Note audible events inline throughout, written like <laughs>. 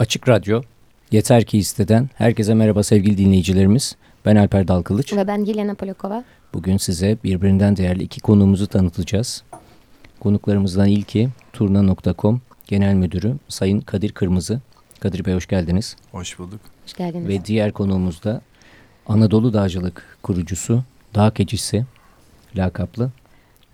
Açık Radyo, Yeter Ki İsteden herkese merhaba sevgili dinleyicilerimiz. Ben Alper Dalkılıç. Ve ben Yelena Polakova. Bugün size birbirinden değerli iki konuğumuzu tanıtacağız. Konuklarımızdan ilki Turna.com Genel Müdürü Sayın Kadir Kırmızı. Kadir Bey hoş geldiniz. Hoş bulduk. Hoş geldiniz. Ve diğer konuğumuz da Anadolu Dağcılık kurucusu, dağ keçisi lakaplı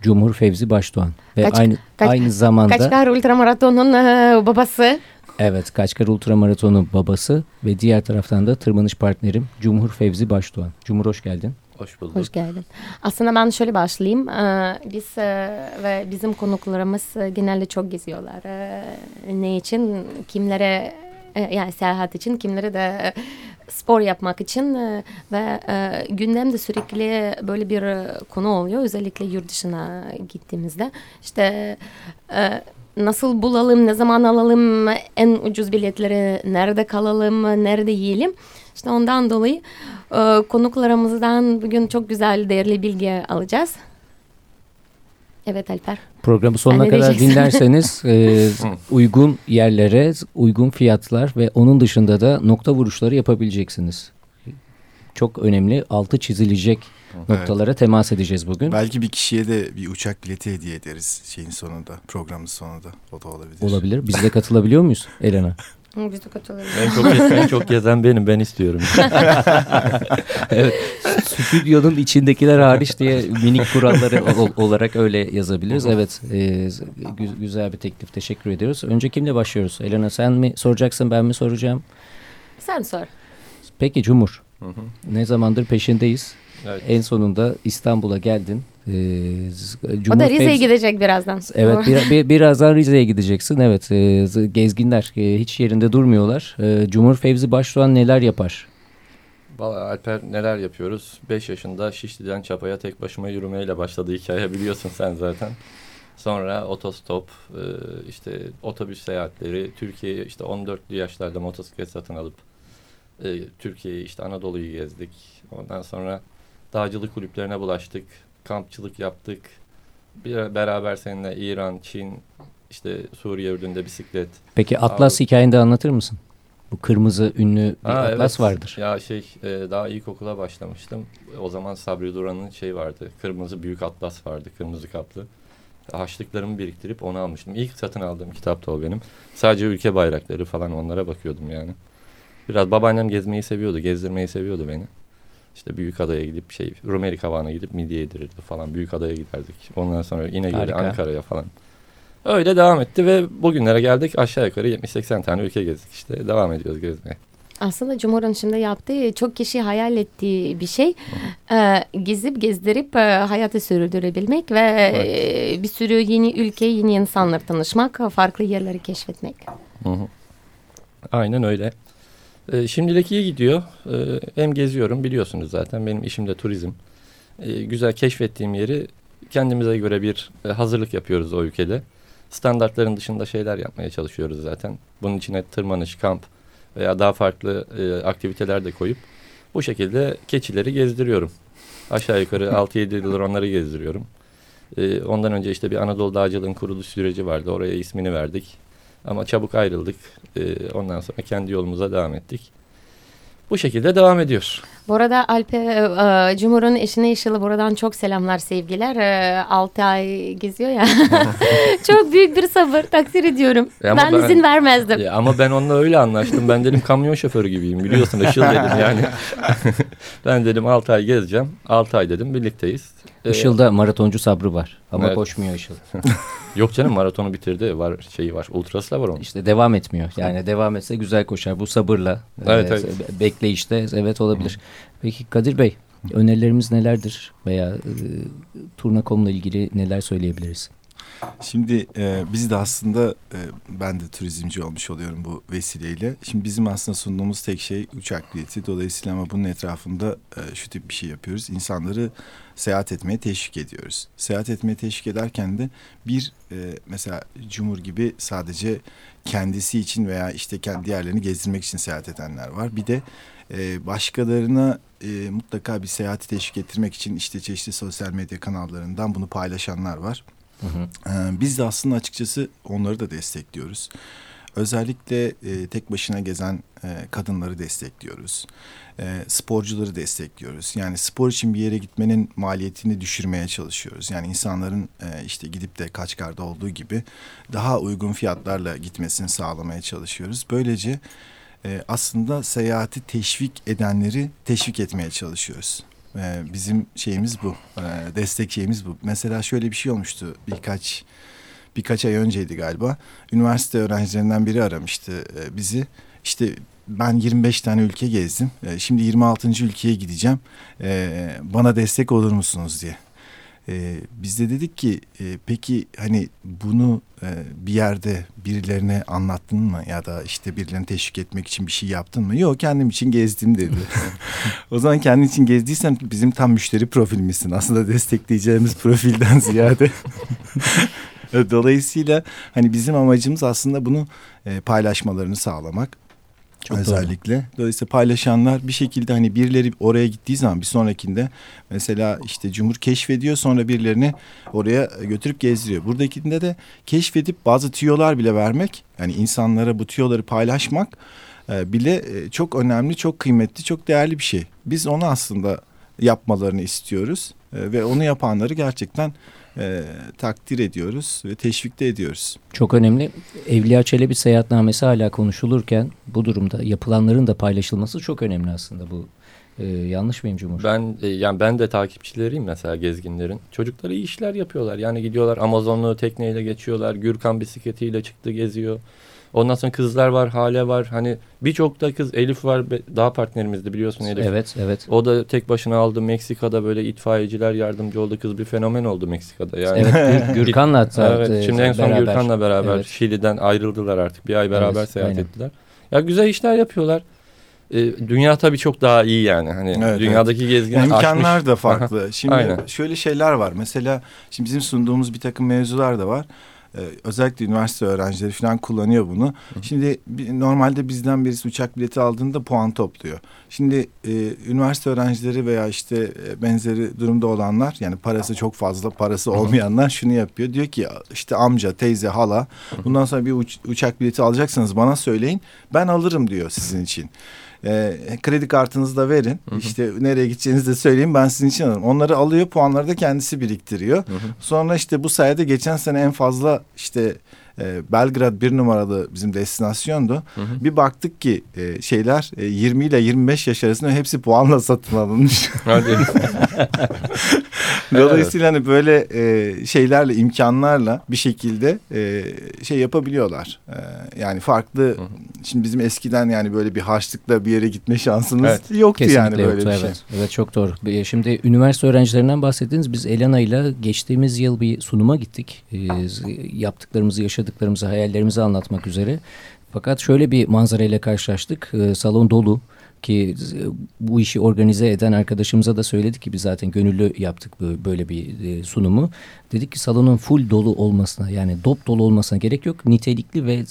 Cumhur Fevzi Başdoğan. Ve Kaç- aynı kaç- aynı zamanda Kaçkar Ultramaraton'un e, babası. Evet Kaçkar Ultramaraton'un babası ve diğer taraftan da tırmanış partnerim Cumhur Fevzi Başdoğan. Cumhur hoş geldin. Hoş bulduk. Hoş geldin. Aslında ben şöyle başlayayım. Ee, Biz e, ve bizim konuklarımız e, genelde çok geziyorlar. Ee, Ne için? Kimlere e, yani seyahat için, kimlere de spor yapmak için ve gündemde sürekli böyle bir konu oluyor. Özellikle yurt dışına gittiğimizde. İşte nasıl bulalım, ne zaman alalım, en ucuz biletleri nerede kalalım, nerede yiyelim. İşte ondan dolayı e, konuklarımızdan bugün çok güzel, değerli bilgi alacağız. Evet Alper. Programı sonuna ne kadar dinlerseniz <laughs> e, uygun yerlere, uygun fiyatlar ve onun dışında da nokta vuruşları yapabileceksiniz. Çok önemli altı çizilecek noktalara temas edeceğiz bugün. Belki bir kişiye de bir uçak bileti hediye ederiz şeyin sonunda, programın sonunda. O da olabilir. Olabilir. Biz de katılabiliyor muyuz Elena? <laughs> Biz de katılıyoruz. En çok, en çok gezen benim. Ben istiyorum. <laughs> evet. Stüdyonun içindekiler hariç diye minik kuralları ol- olarak öyle yazabiliriz. Evet. e, gü- güzel bir teklif. Teşekkür ediyoruz. Önce kimle başlıyoruz? Elena sen mi soracaksın ben mi soracağım? Sen sor. Peki Cumhur. Hı hı. Ne zamandır peşindeyiz. Evet. En sonunda İstanbul'a geldin. Ee, z- O Cumhur da Rize'ye gidecek birazdan. Evet bir, bir- <laughs> birazdan Rize'ye gideceksin. Evet e, gezginler e, hiç yerinde durmuyorlar. E, Cumhur Fevzi Başdoğan neler yapar? Vallahi Alper neler yapıyoruz? 5 yaşında Şişli'den Çapa'ya tek başıma yürümeyle başladı hikaye <laughs> biliyorsun sen zaten. Sonra otostop, e, işte otobüs seyahatleri, Türkiye'ye işte 14'lü yaşlarda motosiklet satın alıp e, Türkiye'yi işte Anadolu'yu gezdik. Ondan sonra dağcılık kulüplerine bulaştık, kampçılık yaptık. Bir beraber seninle İran, Çin, işte Suriye Ürdün'de bisiklet. Peki Atlas Abi- hikayeni de anlatır mısın? Bu kırmızı ünlü bir Ha, Atlas evet. vardır. Ya şey e, daha ilkokula başlamıştım. O zaman Sabri Duran'ın şey vardı. Kırmızı büyük atlas vardı. Kırmızı kaplı. Haçlıklarımı biriktirip onu almıştım. İlk satın aldığım kitap da o benim. Sadece ülke bayrakları falan onlara bakıyordum yani. Biraz babaannem gezmeyi seviyordu. Gezdirmeyi seviyordu beni. İşte büyük adaya gidip şey Rumeli Kavağı'na gidip midye yedirirdi falan. Büyük adaya giderdik. Ondan sonra İnegöl'e Harika. Ankara'ya falan. Öyle devam etti ve bugünlere geldik. Aşağı yukarı 70-80 tane ülke gezdik işte. Devam ediyoruz gezmeye. Aslında Cumhur'un şimdi yaptığı çok kişi hayal ettiği bir şey. Ee, gezip gezdirip e, hayatı sürdürebilmek ve e, bir sürü yeni ülke, yeni insanlar tanışmak, farklı yerleri keşfetmek. Hı hı. Aynen öyle. Ee, şimdilik iyi gidiyor. Ee, hem geziyorum biliyorsunuz zaten benim işim de turizm. Ee, güzel keşfettiğim yeri kendimize göre bir e, hazırlık yapıyoruz o ülkede. Standartların dışında şeyler yapmaya çalışıyoruz zaten. Bunun içine tırmanış, kamp veya daha farklı e, aktiviteler de koyup bu şekilde keçileri gezdiriyorum. Aşağı yukarı <laughs> 6-7 yıldır onları gezdiriyorum. Ee, ondan önce işte bir Anadolu Dağcılığın kuruluş süreci vardı. Oraya ismini verdik. Ama çabuk ayrıldık. Ee, ondan sonra kendi yolumuza devam ettik. Bu şekilde devam ediyor. Bu arada Alpe, e, Cumhur'un eşine Işıl'ı buradan çok selamlar, sevgiler. E, 6 ay geziyor ya. <laughs> çok büyük bir sabır, takdir ediyorum. E ama ben, ben- izin vermezdim. Ya ama ben onunla öyle anlaştım. Ben dedim kamyon şoförü gibiyim biliyorsun Işıl dedim yani. <laughs> <laughs> ben dedim 6 ay gezeceğim. 6 ay dedim birlikteyiz. Ee, Işıl'da maratoncu sabrı var ama Evet. koşmuyor Işıl. <laughs> <laughs> Yok canım maratonu bitirdi. Var şeyi var. Ultrası da var onun. İşte devam etmiyor. Yani devam etse güzel koşar. Bu sabırla, Evet, e, evet. be- bekleyişte evet olabilir. Peki Kadir Bey, önerilerimiz nelerdir veya e, Turna.com'la ilgili neler söyleyebiliriz? Şimdi e, biz de aslında e, ben de turizmci olmuş oluyorum bu vesileyle. Şimdi bizim aslında sunduğumuz tek şey uçak bileti. Dolayısıyla ama bunun etrafında e, şu tip bir şey yapıyoruz. İnsanları seyahat etmeye teşvik ediyoruz. Seyahat etmeye teşvik ederken de bir e, mesela Cumhur gibi sadece kendisi için veya işte kendi diğerlerini gezdirmek için seyahat edenler var. Bir de e, başkalarına e, mutlaka bir seyahati teşvik ettirmek için işte çeşitli sosyal medya kanallarından bunu paylaşanlar var. Hı hı. Ee, biz de aslında açıkçası onları da destekliyoruz. özellikle e, tek başına gezen e, kadınları destekliyoruz. E, sporcuları destekliyoruz. Yani spor için bir yere gitmenin maliyetini düşürmeye çalışıyoruz. Yani insanların e, işte gidip de Kaçkar'da olduğu gibi daha uygun fiyatlarla gitmesini sağlamaya çalışıyoruz. Böylece e, aslında seyahati teşvik edenleri teşvik etmeye çalışıyoruz. E, bizim şeyimiz bu, e, destek bu. Mesela şöyle bir şey olmuştu birkaç birkaç ay önceydi galiba. Üniversite öğrencilerinden biri aramıştı e, bizi. İşte ben 25 tane ülke gezdim. E, şimdi 26. ülkeye gideceğim. E, bana destek olur musunuz diye. E, biz de dedik ki e, peki hani bunu e, bir yerde birilerine anlattın mı ya da işte birilerini teşvik etmek için bir şey yaptın mı? Yok kendim için gezdim dedi. <laughs> o zaman kendin için gezdiysen bizim tam müşteri profilimizsin. Aslında destekleyeceğimiz profilden ziyade. <laughs> Dolayısıyla hani bizim amacımız aslında bunu e, paylaşmalarını sağlamak. Çok özellikle. Doğru. Dolayısıyla paylaşanlar bir şekilde hani birileri oraya gittiği zaman bir sonrakinde mesela işte Cumhur keşfediyor sonra birilerini oraya götürüp gezdiriyor. Buradakinde de keşfedip bazı tüyolar bile vermek yani insanlara bu tüyoları paylaşmak e, bile e, çok önemli, çok kıymetli, çok değerli bir şey. Biz onu aslında yapmalarını istiyoruz e, ve onu yapanları gerçekten e, takdir ediyoruz ve teşvik de ediyoruz. Çok önemli. Evliya Çelebi seyahatnamesi hala konuşulurken bu durumda yapılanların da paylaşılması çok önemli aslında bu. E, yanlış mıyım Cumhur? Ben e, yani ben de takipçileriyim mesela gezginlerin. Çocukları iyi işler yapıyorlar. Yani gidiyorlar Amazonlu tekneyle geçiyorlar. Gürkan bisikletiyle çıktı geziyor. Ondan sonra kızlar var, Hale var. Hani birçok da kız Elif var. Daha partnerimizdi biliyorsun Elif. Evet, evet. O da tek başına aldı. Meksika'da böyle itfaiyeciler yardımcı oldu. Kız bir fenomen oldu Meksika'da. Yani. Evet, Gür, <laughs> Gürkan'la hatta. evet, şimdi en son beraber. Gürkan'la beraber evet. Şili'den ayrıldılar artık. Bir ay beraber evet, seyahat aynen. ettiler. Ya güzel işler yapıyorlar. E, dünya tabii çok daha iyi yani. Hani evet, dünyadaki evet. gezgin imkanlar aşmış. da farklı. Şimdi Aynen. şöyle şeyler var. Mesela şimdi bizim sunduğumuz bir takım mevzular da var. Ee, özellikle üniversite öğrencileri falan kullanıyor bunu. Hı. Şimdi normalde bizden birisi uçak bileti aldığında puan topluyor. Şimdi e, üniversite öğrencileri veya işte e, benzeri durumda olanlar yani parası çok fazla parası olmayanlar şunu yapıyor. Diyor ki işte amca, teyze, hala bundan sonra bir uç, uçak bileti alacaksanız bana söyleyin ben alırım diyor sizin için. E, kredi kartınızı da verin. Hı hı. İşte nereye gideceğinizi de söyleyeyim ben sizin için alırım. Onları alıyor puanları da kendisi biriktiriyor. Hı hı. Sonra işte bu sayede geçen sene en fazla işte e, Belgrad bir numaralı bizim destinasyondu. Hı hı. Bir baktık ki e, şeyler e, 20 ile 25 yaş arasında hepsi puanla satın alınmış. Hadi. <laughs> Dolayısıyla hani böyle e, şeylerle imkanlarla bir şekilde e, şey yapabiliyorlar. E, yani farklı hı hı. şimdi bizim eskiden yani böyle bir harçlıkla bir yere gitme şansımız evet. yoktu Kesinlikle yani böyle yoktu, bir evet. şey. Evet çok doğru. Şimdi üniversite öğrencilerinden bahsettiniz. Biz Elena ile geçtiğimiz yıl bir sunuma gittik. E, yaptıklarımızı yaşadıklarımızı hayallerimizi anlatmak üzere. Fakat şöyle bir manzara ile karşılaştık. E, salon dolu ki bu işi organize eden arkadaşımıza da söyledik ki biz zaten gönüllü yaptık böyle bir e, sunumu. Dedik ki salonun full dolu olmasına yani dop dolu olmasına gerek yok. Nitelikli ve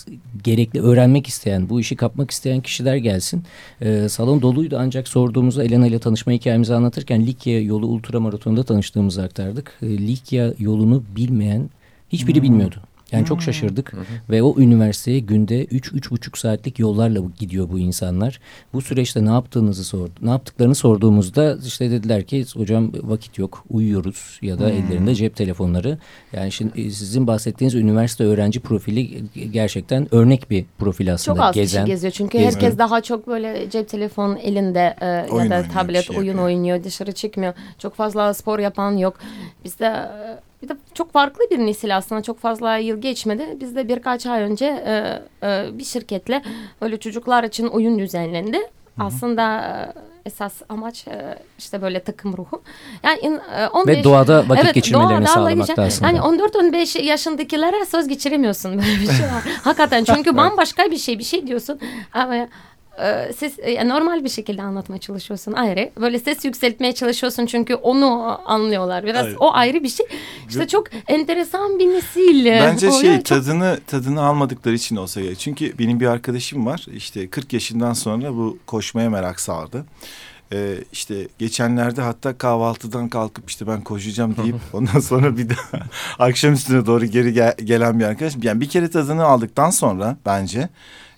gerekli öğrenmek isteyen, bu işi kapmak isteyen kişiler gelsin. Ee, salon doluydu ancak sorduğumuzda Elena ile tanışma hikayemizi anlatırken Likya yolu ultramaratonunda tanıştığımızı aktardık. Ee, Likya yolunu bilmeyen hiçbiri hmm. bilmiyordu. Yani hmm. çok şaşırdık hı ve o üniversiteye günde 3-3,5 saatlik yollarla gidiyor bu insanlar. Bu süreçte ne yaptığınızı sordu. Ne yaptıklarını sorduğumuzda işte dediler ki hocam vakit yok uyuyoruz ya da hmm. ellerinde cep telefonları. Yani şimdi e, sizin bahsettiğiniz üniversite öğrenci profili gerçekten örnek bir profil aslında. Çok az Gezen, kişi geziyor çünkü geziyor. herkes daha çok böyle cep telefon elinde e, ya da tablet şey oyun yapıyor. oynuyor dışarı çıkmıyor. Çok fazla spor yapan yok. Bizde e, bir de çok farklı bir nesil aslında çok fazla yıl geçmedi. Biz de birkaç ay önce e, e, bir şirketle böyle çocuklar için oyun düzenlendi. Hı-hı. Aslında e, esas amaç e, işte böyle takım ruhu. Yani 15 Ve doğada vakit evet, geçirmelerini doğada sağlamak aslında. Yani 14-15 yaşındakilere söz geçiremiyorsun <laughs> böyle bir şey var. Hakikaten çünkü <laughs> bambaşka bir şey bir şey diyorsun ama e, ses e, normal bir şekilde anlatmaya çalışıyorsun ayrı. Böyle ses yükseltmeye çalışıyorsun çünkü onu anlıyorlar. Biraz Aynen. o ayrı bir şey. İşte çok enteresan bir nesil. Bence şey çok... tadını tadını almadıkları için olsa gerek. Çünkü benim bir arkadaşım var. İşte 40 yaşından sonra bu koşmaya merak sardı. e, işte geçenlerde hatta kahvaltıdan kalkıp işte ben koşacağım deyip <laughs> ondan sonra bir daha akşam üstüne doğru geri gel, gelen bir arkadaş. Yani bir kere tadını aldıktan sonra bence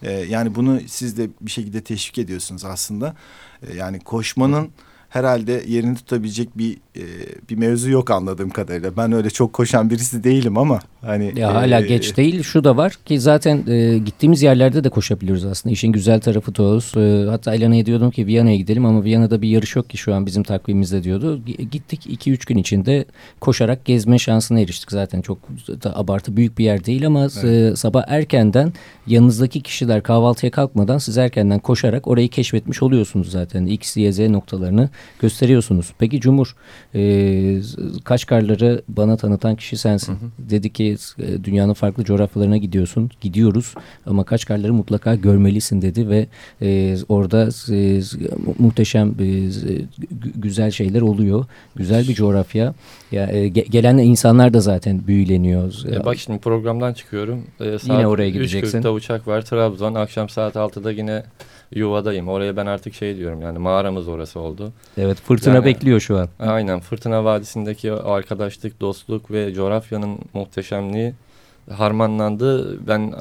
e, yani bunu siz de bir şekilde teşvik ediyorsunuz aslında. E, yani koşmanın herhalde yerini tutabilecek bir e, bir mevzu yok anladığım kadarıyla. Ben öyle çok koşan birisi değilim ama hani ya hala e, geç değil. Şu da var ki zaten e, gittiğimiz yerlerde de koşabiliyoruz aslında. İşin güzel tarafı toz. E, hatta Elana'ya diyordum ki Viyana'ya gidelim ama Viyana'da bir yarış yok ki şu an bizim takvimimizde diyordu. Gittik 2-3 gün içinde koşarak gezme şansına eriştik. Zaten çok da abartı büyük bir yer değil ama e, sabah erkenden yanınızdaki kişiler kahvaltıya kalkmadan siz erkenden koşarak orayı keşfetmiş oluyorsunuz zaten. X, Y, Z noktalarını gösteriyorsunuz. Peki Cumhur e, Kaşgarları bana tanıtan kişi sensin. Hı hı. Dedi ki e, dünyanın farklı coğrafyalarına gidiyorsun. Gidiyoruz ama Kaşgarları mutlaka görmelisin dedi ve e, orada e, mu- muhteşem e, güzel şeyler oluyor. Güzel bir coğrafya. Ya e, ge- gelen insanlar da zaten büyüleniyor. E, bak şimdi programdan çıkıyorum. E, saat Yine oraya gideceksin. 3.40'da uçak var Trabzon. Akşam saat 6'da yine yuvadayım. Oraya ben artık şey diyorum yani mağaramız orası oldu. Evet fırtına Yani- bekliyor şu an. Aynen Fırtına Vadisi'ndeki arkadaşlık, dostluk ve coğrafyanın muhteşemliği harmanlandı. Ben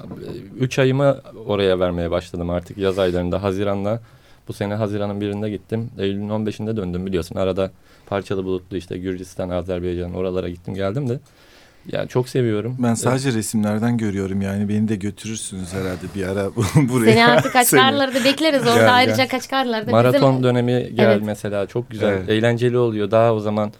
3 ayımı oraya vermeye başladım artık yaz aylarında Haziran'la. Bu sene Haziran'ın birinde gittim. Eylül'ün 15'inde döndüm biliyorsun. Arada parçalı bulutlu işte Gürcistan, Azerbaycan oralara gittim geldim de. Yani çok seviyorum. Ben sadece resimlerden görüyorum yani beni de götürürsünüz herhalde bir ara <laughs> buraya. Seni artık. Kaçkarlar'da bekleriz. Orada Gel, gel. ayrıca Kaçkarlar'da Maraton bizim... dönemi gel Evet. mesela çok güzel, Evet. eğlenceli oluyor. Daha o zaman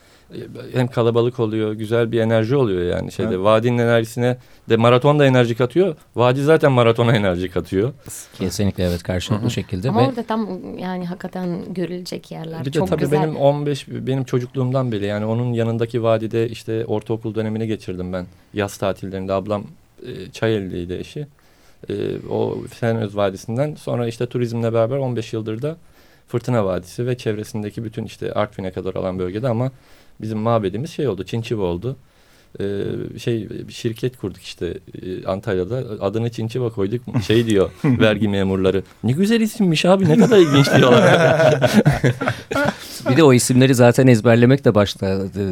hem kalabalık oluyor, güzel bir enerji oluyor yani şeyde. Evet. Vadinin enerjisine de maraton da enerji katıyor. Vadi zaten maratona enerji katıyor. Kesinlikle evet karşılıklı şekilde. Ama ve orada tam yani hakikaten görülecek yerler. Bir de Çok tabii güzel. benim 15 benim çocukluğumdan beri yani onun yanındaki vadide işte ortaokul dönemini geçirdim ben. Yaz tatillerinde ablam e, Çayeli'deydi eşi. E, o Fenöz Vadisi'nden sonra işte turizmle beraber 15 yıldır da Fırtına Vadisi ve çevresindeki bütün işte Artvin'e kadar olan bölgede ama bizim mabedimiz şey oldu Çinçiva oldu. Ee, şey bir şirket kurduk işte e, Antalya'da adını Çinçiva koyduk şey diyor <laughs> vergi memurları ne güzel isimmiş abi ne kadar ilginç diyorlar. <laughs> bir de o isimleri zaten ezberlemek de başta e,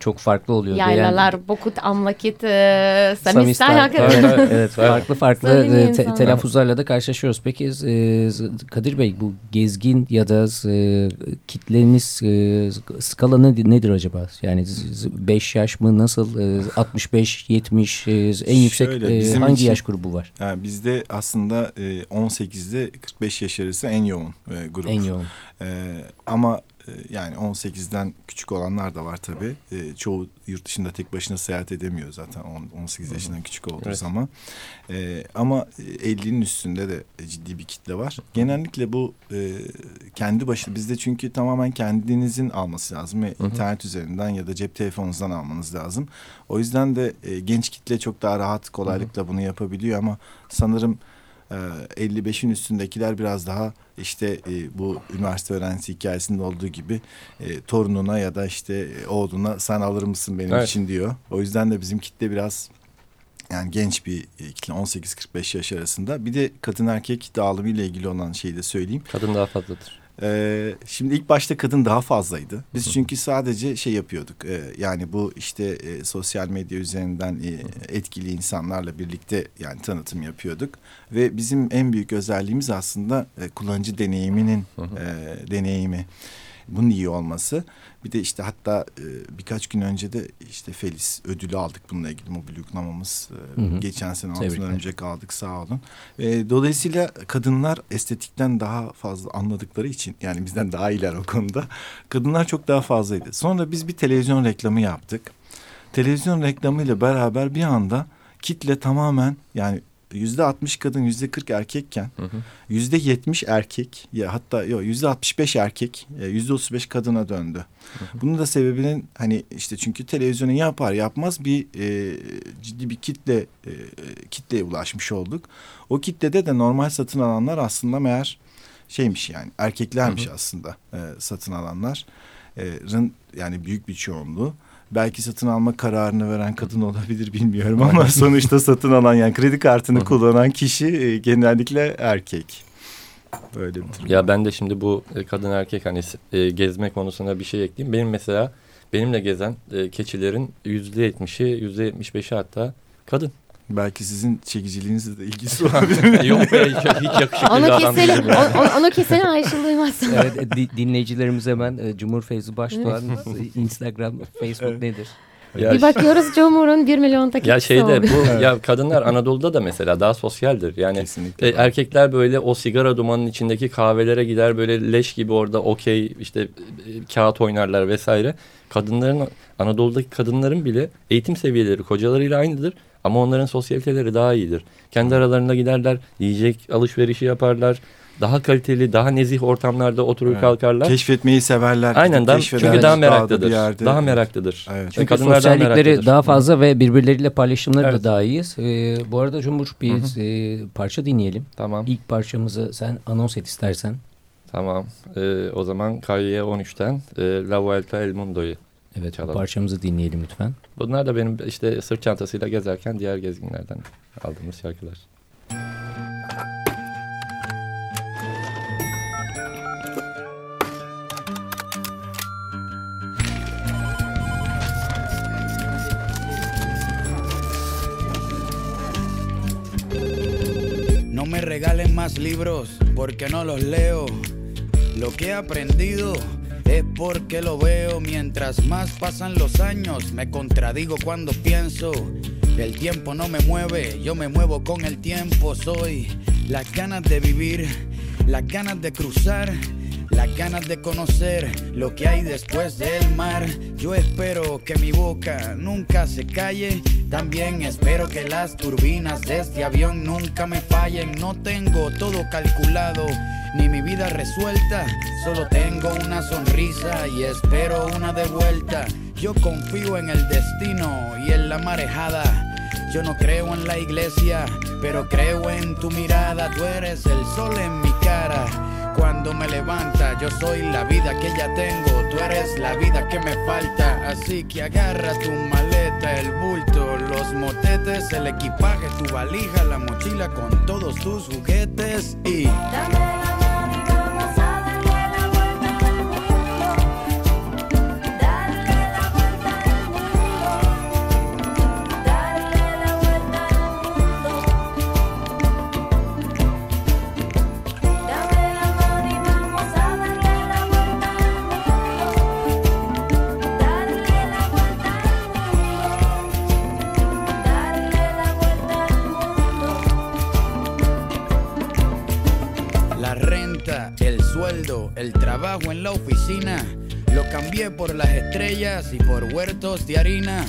çok farklı oluyor. Yaylalar, Bokut, Amvakit, e, hakikaten. evet, <laughs> evet, farklı farklı e, te- telaffuzlarla da karşılaşıyoruz. Peki e, Kadir Bey bu gezgin ya da e, kitleniz e, skala ne- nedir acaba? Yani 5 yaş mı nasıl e, 65 70 e, en yüksek Şöyle, e, hangi için- yaş grubu var? Yani bizde aslında e, 18'de 45 yaş arası en yoğun e, grup. En yoğun. E, ama e, yani 18'den küçük olanlar da var tabii. E, çoğu yurt dışında tek başına seyahat edemiyor zaten on- 18 yaşından küçük olduğu Evet. zaman. E, ama e, 50'nin üstünde de ciddi bir kitle var. Genellikle bu e, kendi başına bizde çünkü tamamen kendinizin alması lazım. ve hı. internet üzerinden ya da cep telefonunuzdan almanız lazım. O yüzden de e, genç kitle çok daha rahat kolaylıkla bunu yapabiliyor ama sanırım e, 55'in üstündekiler biraz daha işte e, bu üniversite öğrencisi hikayesinde olduğu gibi e, torununa ya da işte e, oğluna sen alır mısın benim Evet. için diyor. O yüzden de bizim kitle biraz yani genç bir kitle 18-45 yaş arasında. Bir de kadın erkek dağılımı ile ilgili olan şeyi de söyleyeyim. Kadın daha fazladır. Ee, şimdi ilk başta kadın daha fazlaydı. Biz çünkü sadece şey yapıyorduk. e, yani bu işte e, sosyal medya üzerinden e, etkili insanlarla birlikte yani tanıtım yapıyorduk. Ve bizim en büyük özelliğimiz aslında e, kullanıcı deneyiminin e, deneyimi. Bunun iyi olması. Bir de işte hatta e, birkaç gün önce de işte Felis ödülü aldık bununla ilgili mobil uygulamamız. E, Hı hı. Geçen sene altın örümcek aldık sağ olun. E, dolayısıyla kadınlar estetikten daha fazla anladıkları için yani bizden daha iyiler o konuda. Kadınlar çok daha fazlaydı. Sonra biz bir televizyon reklamı yaptık. Televizyon reklamıyla beraber bir anda kitle tamamen yani yüzde 60 kadın yüzde 40 erkekken Hı hı. yüzde 70 erkek ya hatta yok yüzde 65 erkek e, yüzde 35 kadına döndü. Bunun da sebebinin hani işte çünkü televizyonu yapar yapmaz bir e, ciddi bir kitle e, kitleye ulaşmış olduk. O kitlede de normal satın alanlar aslında meğer şeymiş yani erkeklermiş aslında e, satın alanlar. E, yani büyük bir çoğunluğu. Belki satın alma kararını veren kadın olabilir bilmiyorum ama sonuçta satın alan yani kredi kartını kullanan kişi e, genellikle erkek. Böyle bir durum. Ya ben de şimdi bu e, kadın erkek hani e, gezme konusuna bir şey ekleyeyim. Benim mesela benimle gezen keçilerin yüzde yetmişi, yüzde yetmiş beşi hatta kadın. Belki sizin çekiciliğinizle de ilgisi <laughs> olabilir. Yok be hiç, hiç yakışıklı Onu bir keselim, onu, onu keselim Ayşe duymaz. Evet, di- dinleyicilerimiz hemen e, Cumhur Feyzi Başdoğan Instagram, Facebook Evet. nedir? Ya Bir bakıyoruz Cumhur'un 1 milyon takipçisi Ya şeyde oldu. bu ya kadınlar Anadolu'da da mesela daha sosyaldir. Yani Kesinlikle. e, erkekler böyle o sigara dumanının içindeki kahvelere gider böyle leş gibi orada okey işte e, kağıt oynarlar vesaire. Kadınların Anadolu'daki kadınların bile eğitim seviyeleri kocalarıyla aynıdır ama onların sosyaliteleri daha iyidir. Kendi aralarında giderler, yiyecek alışverişi yaparlar. Daha kaliteli, daha nezih ortamlarda oturur Evet. kalkarlar. Keşfetmeyi severler. Aynen daha, çünkü daha meraklıdır. yerde. Daha meraklıdır. Evet. Çünkü kadınlar daha sosyallikleri meraklıdır. daha fazla ve birbirleriyle paylaşımları Evet. da daha iyi. Ee, bu arada Cumhur bir e, parça dinleyelim. Tamam. İlk parçamızı sen anons et istersen. Tamam. Ee, o zaman Kayye 13'ten e, La Vuelta El Mundo'yu. Evet bu Çalalım. parçamızı dinleyelim lütfen. Bunlar da benim işte sırt çantasıyla gezerken diğer gezginlerden aldığımız şarkılar. No me regalen más libros porque no los leo. Lo que he aprendido es porque lo veo. Mientras más pasan los años, me contradigo cuando pienso. El tiempo no me mueve, yo me muevo con el tiempo. Soy las ganas de vivir, las ganas de cruzar. Las ganas de conocer lo que hay después del mar. Yo espero que mi boca nunca se calle. También espero que las turbinas de este avión nunca me fallen. No tengo todo calculado, ni mi vida resuelta. Solo tengo una sonrisa y espero una de vuelta. Yo confío en el destino y en la marejada. Yo no creo en la iglesia, pero creo en tu mirada. Tú eres el sol en mi cara. Cuando me levanta, yo soy la vida que ya tengo. Tú eres la vida que me falta. Así que agarra tu maleta, el bulto, los motetes, el equipaje, tu valija, la mochila con todos tus juguetes y. Dame de harina.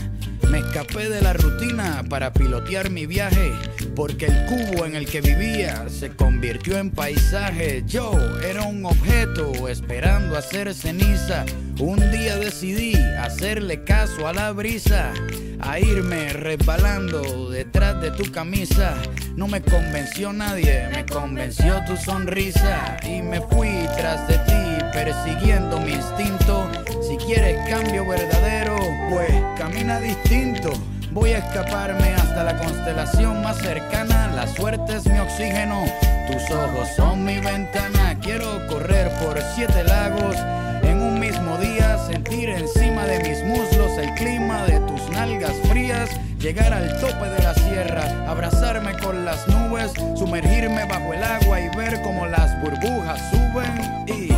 Me escapé de la rutina para pilotear mi viaje, porque el cubo en el que vivía se convirtió en paisaje. Yo era un objeto esperando hacer ceniza. Un día decidí hacerle caso a la brisa, a irme resbalando detrás de tu camisa. No me convenció nadie, me convenció tu sonrisa y me fui tras de ti persiguiendo mi instinto. Si quieres cambio verdadero, pues camina distinto. Voy a escaparme hasta la constelación más cercana. La suerte es mi oxígeno, tus ojos son mi ventana. Quiero correr por siete lagos encima de mis muslos el clima de tus nalgas frías, llegar al tope de la sierra, abrazarme con las nubes, sumergirme bajo el agua y ver cómo las burbujas suben y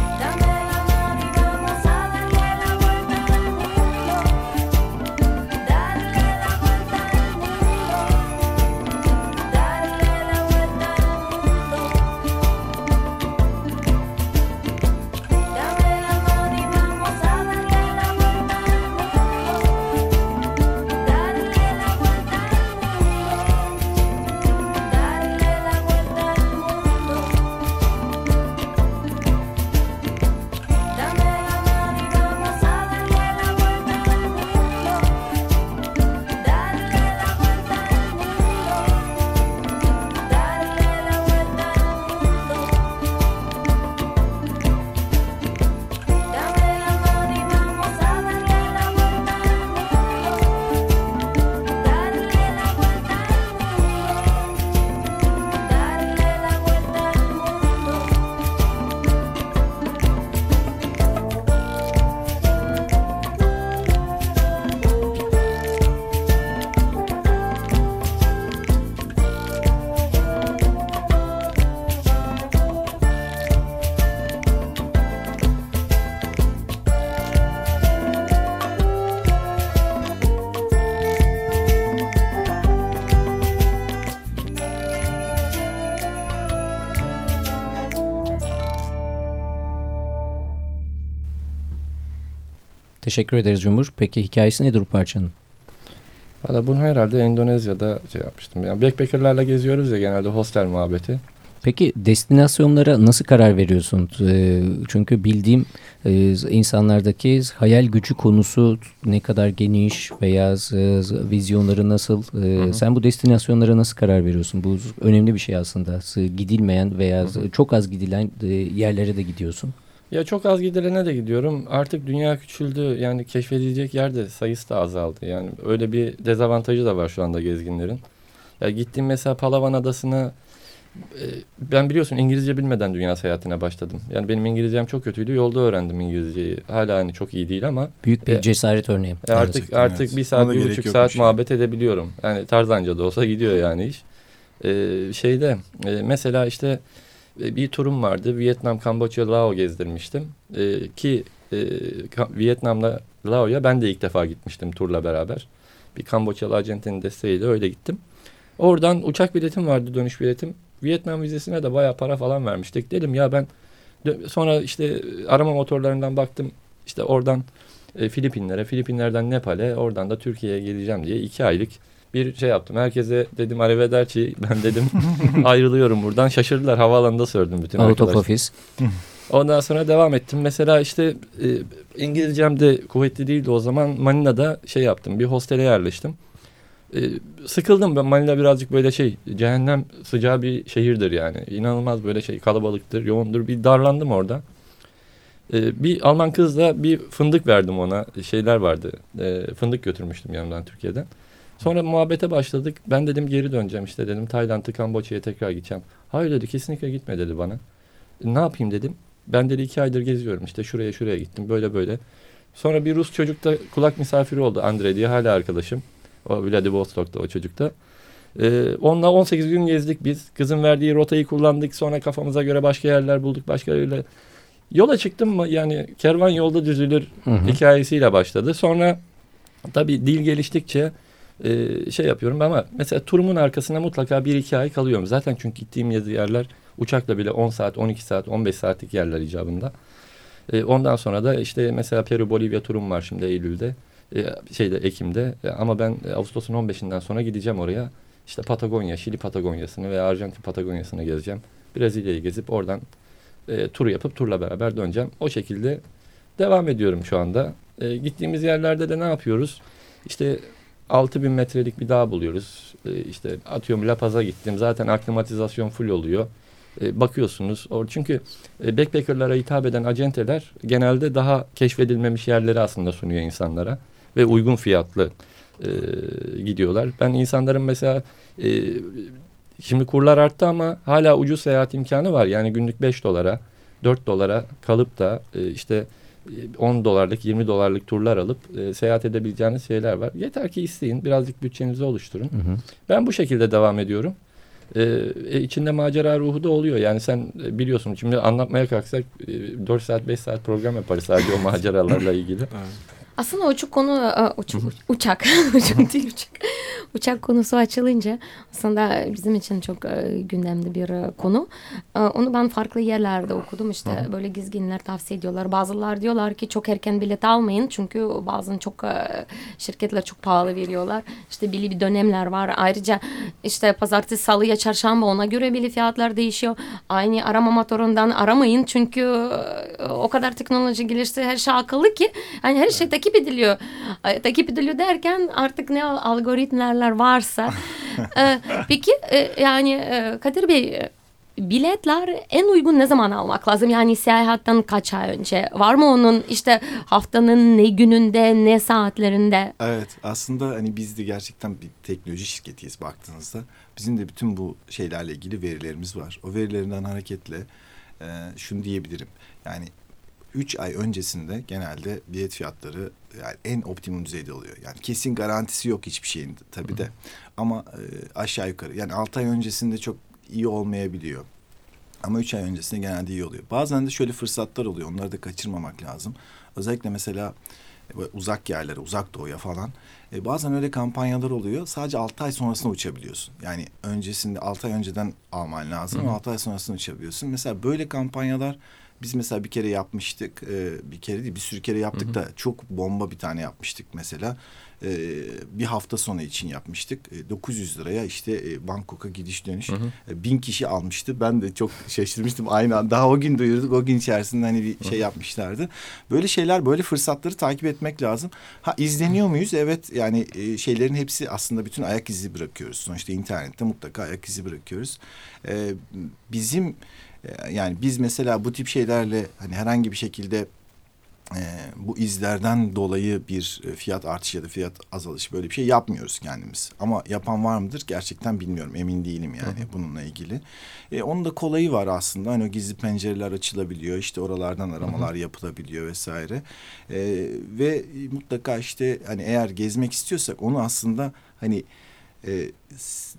Teşekkür ederiz Cumhur. Peki hikayesi nedir bu parçanın? Valla bunu herhalde Endonezya'da şey yapmıştım. Yani backpackerlarla geziyoruz ya genelde hostel muhabbeti. Peki destinasyonlara nasıl karar veriyorsun? Ee, çünkü bildiğim e, insanlardaki hayal gücü konusu ne kadar geniş veya e, vizyonları nasıl? E, Hı hı. Sen bu destinasyonlara nasıl karar veriyorsun? Bu önemli bir şey aslında. Gidilmeyen veya Hı hı. çok az gidilen e, yerlere de gidiyorsun. Ya çok az gidilene de gidiyorum. Artık dünya küçüldü. Yani keşfedilecek yer de sayısı da azaldı. Yani öyle bir dezavantajı da var şu anda gezginlerin. Ya gittiğim mesela Palawan Adası'na e, ben biliyorsun İngilizce bilmeden dünya seyahatine başladım. Yani benim İngilizcem çok kötüydü. Yolda öğrendim İngilizceyi. Hala hani çok iyi değil ama Büyük bir E, cesaret örneği. e, artık Gerçekten, artık evet. bir saat bir buçuk saat yani. muhabbet edebiliyorum. Yani Tarzanca da olsa gidiyor yani iş. Ee, şeyde e, mesela işte e, bir turum vardı. Vietnam, Kamboçya, Lao gezdirmiştim. E, ki e, Vietnam'la Lao'ya ben de ilk defa gitmiştim turla beraber. Bir Kamboçyalı acentenin desteğiyle öyle gittim. Oradan uçak biletim vardı dönüş biletim. Vietnam vizesine de bayağı para falan vermiştik. Dedim ya ben sonra işte arama motorlarından baktım. İşte oradan e, Filipinlere, Filipinlerden Nepal'e, oradan da Türkiye'ye geleceğim diye iki aylık bir şey yaptım. Herkese dedim arrivederci <laughs> ben dedim ayrılıyorum buradan. Şaşırdılar havaalanında sordum bütün arkadaşlar. Ondan sonra devam ettim. Mesela işte e, İngilizcem de kuvvetli değildi o zaman. Manila'da şey yaptım. Bir hostele yerleştim. E, sıkıldım ben. Manila birazcık böyle şey cehennem sıcağı bir şehirdir yani. İnanılmaz böyle şey kalabalıktır, yoğundur. Bir darlandım orada. E, bir Alman kızla bir fındık verdim ona. Şeyler vardı. E, fındık götürmüştüm yanımdan Türkiye'den. Sonra muhabbete başladık. Ben dedim geri döneceğim işte dedim. Tayland'ı, Kamboçya'ya tekrar gideceğim. Hayır dedi kesinlikle gitme dedi bana. Ne yapayım dedim. Ben dedi iki aydır geziyorum işte şuraya şuraya gittim böyle böyle. Sonra bir Rus çocuk da kulak misafiri oldu Andre diye hala arkadaşım. O Vladivostok'ta o çocukta. Ee, onunla 18 gün gezdik biz. Kızın verdiği rotayı kullandık. Sonra kafamıza göre başka yerler bulduk. Başka öyle. Yola çıktım mı yani kervan yolda düzülür Hı hı. hikayesiyle başladı. Sonra tabii dil geliştikçe e, şey yapıyorum ama mesela turumun arkasına mutlaka bir iki ay kalıyorum. Zaten çünkü gittiğim yerler uçakla bile 10 saat, 12 saat, 15 saatlik yerler icabında. E, ondan sonra da işte mesela Peru, Bolivya turum var şimdi Eylül'de. E, şeyde Ekim'de ama ben Ağustos'un 15'inden sonra gideceğim oraya. İşte Patagonya, Şili Patagonya'sını veya Arjantin Patagonya'sını gezeceğim. Brezilya'yı gezip oradan e, tur yapıp turla beraber döneceğim. O şekilde devam ediyorum şu anda. E, gittiğimiz yerlerde de ne yapıyoruz? İşte 6000 metrelik bir dağ buluyoruz. E, işte atıyorum La Paz'a gittim. Zaten aklimatizasyon full oluyor. E, bakıyorsunuz. Or çünkü e, backpackerlara hitap eden acenteler genelde daha keşfedilmemiş yerleri aslında sunuyor insanlara ve uygun fiyatlı e, gidiyorlar. Ben insanların mesela e, şimdi kurlar arttı ama hala ucuz seyahat imkanı var. Yani günlük 5 dolara, 4 dolara kalıp da e, işte 10 dolarlık, 20 dolarlık turlar alıp e, seyahat edebileceğiniz şeyler var. Yeter ki isteyin, birazcık bütçenizi oluşturun. Hı hı. Ben bu şekilde devam ediyorum. Ee, e, içinde macera ruhu da oluyor. Yani sen e, biliyorsun şimdi anlatmaya kalksak e, 4 saat 5 saat program yaparız sadece o maceralarla ilgili. <laughs> Aslında uçak konu e, uç- uçak <laughs> uçak değil uçak uçak konusu açılınca aslında bizim için çok e, gündemde bir e, konu. E, Onu ben farklı yerlerde okudum işte böyle gezginler tavsiye ediyorlar. Bazılar diyorlar ki çok erken bilet almayın çünkü bazen çok e, şirketler çok pahalı veriyorlar. İşte belli bir dönemler var. Ayrıca işte pazartesi, salı ya çarşamba ona göre bile fiyatlar değişiyor. Aynı arama motorundan aramayın çünkü e, o kadar teknoloji gelişti her şey akıllı ki hani her şey takip ediliyor. Takip ediliyor derken artık ne algoritmalar varsa. <laughs> E, peki e, yani e, Kadir Bey e, biletler en uygun ne zaman almak lazım? Yani seyahatten kaç ay önce? Var mı onun işte haftanın ne gününde ne saatlerinde? Evet aslında hani biz de gerçekten bir teknoloji şirketiyiz baktığınızda. Bizim de bütün bu şeylerle ilgili verilerimiz var. O verilerinden hareketle e, şunu diyebilirim. Yani 3 ay öncesinde genelde bilet fiyatları yani en optimum düzeyde oluyor. Yani kesin garantisi yok hiçbir şeyin tabii de. Ama e, aşağı yukarı yani 6 ay öncesinde çok iyi olmayabiliyor. Ama 3 ay öncesinde genelde iyi oluyor. Bazen de şöyle fırsatlar oluyor. Onları da kaçırmamak lazım. Özellikle mesela uzak yerlere, uzak doğuya falan. E, bazen öyle kampanyalar oluyor. Sadece 6 ay sonrasında uçabiliyorsun. Yani öncesinde 6 ay önceden alman lazım. Hı hı. ama 6 ay sonrasında uçabiliyorsun. Mesela böyle kampanyalar Biz mesela bir kere yapmıştık. e, bir kere değil bir sürü kere yaptık da çok bomba bir tane yapmıştık mesela. E, bir hafta sonu için yapmıştık. E, 900 liraya işte e, Bangkok'a gidiş dönüş. E, bin kişi almıştı. Ben de çok şaşırmıştım aynı anda. Daha o gün duyurduk. O gün içerisinde hani bir şey yapmışlardı. Böyle şeyler böyle fırsatları takip etmek lazım. Ha izleniyor muyuz? Evet yani e, şeylerin hepsi aslında bütün ayak izi bırakıyoruz. Sonuçta internette mutlaka ayak izi bırakıyoruz. E, bizim e, yani biz mesela bu tip şeylerle hani herhangi bir şekilde e, bu izlerden dolayı bir e, fiyat artışı ya da fiyat azalışı böyle bir şey yapmıyoruz kendimiz. Ama yapan var mıdır gerçekten bilmiyorum emin değilim yani bununla ilgili. E, onun da kolayı var aslında hani o gizli pencereler açılabiliyor işte oralardan aramalar yapılabiliyor vesaire. E, ve mutlaka işte hani eğer gezmek istiyorsak onu aslında hani e,